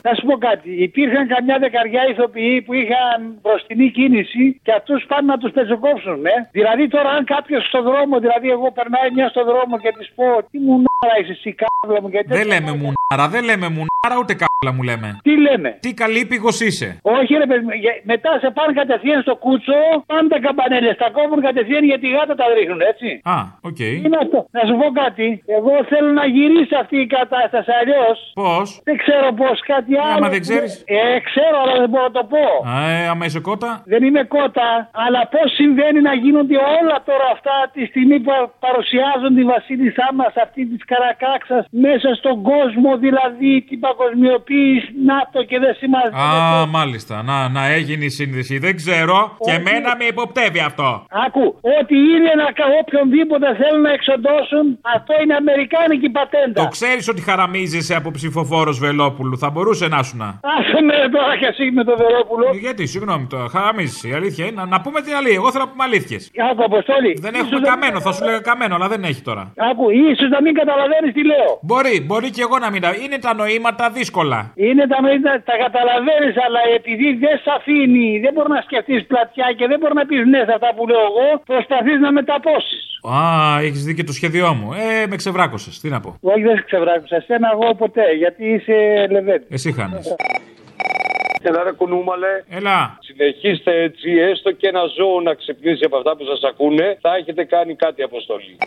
Να σου πω κάτι. Υπήρχαν καμιά δεκαριά ηθοποιοί που είχαν μπροστινή κίνηση και αυτούς πάνε να τους πεζοκόψουν, ε. Δηλαδή τώρα, αν κάποιος στο δρόμο, δηλαδή εγώ περνάει μια στο δρόμο και της πω Τι μου νάρα είσαι εσύ, κάβλα μου, γιατί. Δεν λέμε μουνάρα, δεν λέμε μουνάρα, ούτε κάβλα μου λέμε. Τι λέμε; Τι καλή πηγό είσαι; Όχι, ρε παιδί, για- μετά σε πάνε κατευθείαν στο κούτσο, πάνε τα καμπανέλε, τα κόβουν κατευθείαν γιατί η γάτα τα ρίχνουν, έτσι. Α, οκ. Είναι αυτό. Να σου πω κάτι. Εγώ θέλω να γυρίσει αυτή η κατάσταση αλλιώς. Πώς; Δεν ξέρω πώς, κάτι άλλο. άμα δεν ξέρεις. Ε, ξέρω, αλλά δεν μπορώ να το πω. Α, ε, άμα είσαι κότα. Δεν είμαι κότα, αλλά πώς συμβαίνει να γίνονται όλα τώρα αυτά τη στιγμή που παρουσιάζουν τη βασίλισσά μας αυτή τη Καρακάξας μέσα στον κόσμο, δηλαδή την παγκοσμιοποίηση, ΝΑΤΟ και δεν σημαίνει. Α, μάλιστα. Να, να έγινε η σύνδεση. Δεν ξέρω. Και Όχι. εμένα με υποπτεύει αυτό. Άκου, ότι είναι να κα- οποιονδήποτε θέλουν να εξοντώσουν, αυτό είναι αμερικάνικη πατέντα. Το ξέρεις ότι χαραμίζεσαι από ψηφοφόρος Βελόπουλου. Θα μπορούσε να σου να. Άσε με τώρα και εσύ με το Βερόπουλο. Γιατί, συγγνώμη τώρα, χαραμίζεσαι. Η αλήθεια είναι να, να πούμε την αλήθεια. Εγώ θέλω να πούμε αλήθειες. Άκου, Αποστόλη. Δεν ίσως έχουμε να- καμένο, θα σου λέγα καμένο, αλλά δεν έχει τώρα. Άκου, ίσως να μην καταλαβαίνεις τι λέω. Μπορεί, μπορεί και εγώ να μην τα. Είναι τα νοήματα δύσκολα. Είναι τα μέτρα, τα καταλαβαίνεις, αλλά επειδή δεν σε αφήνει, δεν μπορείς να σκεφτείς πλατιά και δεν μπορείς να πεις ναι σε αυτά που λέω εγώ, προσπαθείς να μεταπώσεις. Α, έχεις δει και το σχέδιό μου. Ε, με ξεβράκωσες. Τι να πω. Όχι, δεν σε ξεβράκωσα. Εσένα εγώ ποτέ, γιατί είσαι λεβέντης. Εσύ χάνεις. Έλα ρε κουνούμαλε. Έλα. Συνεχίστε έτσι, έστω και ένα ζώο να ξυπνήσει από αυτά που σας ακούνε, θα έχετε κάνει κάτι αποστολή.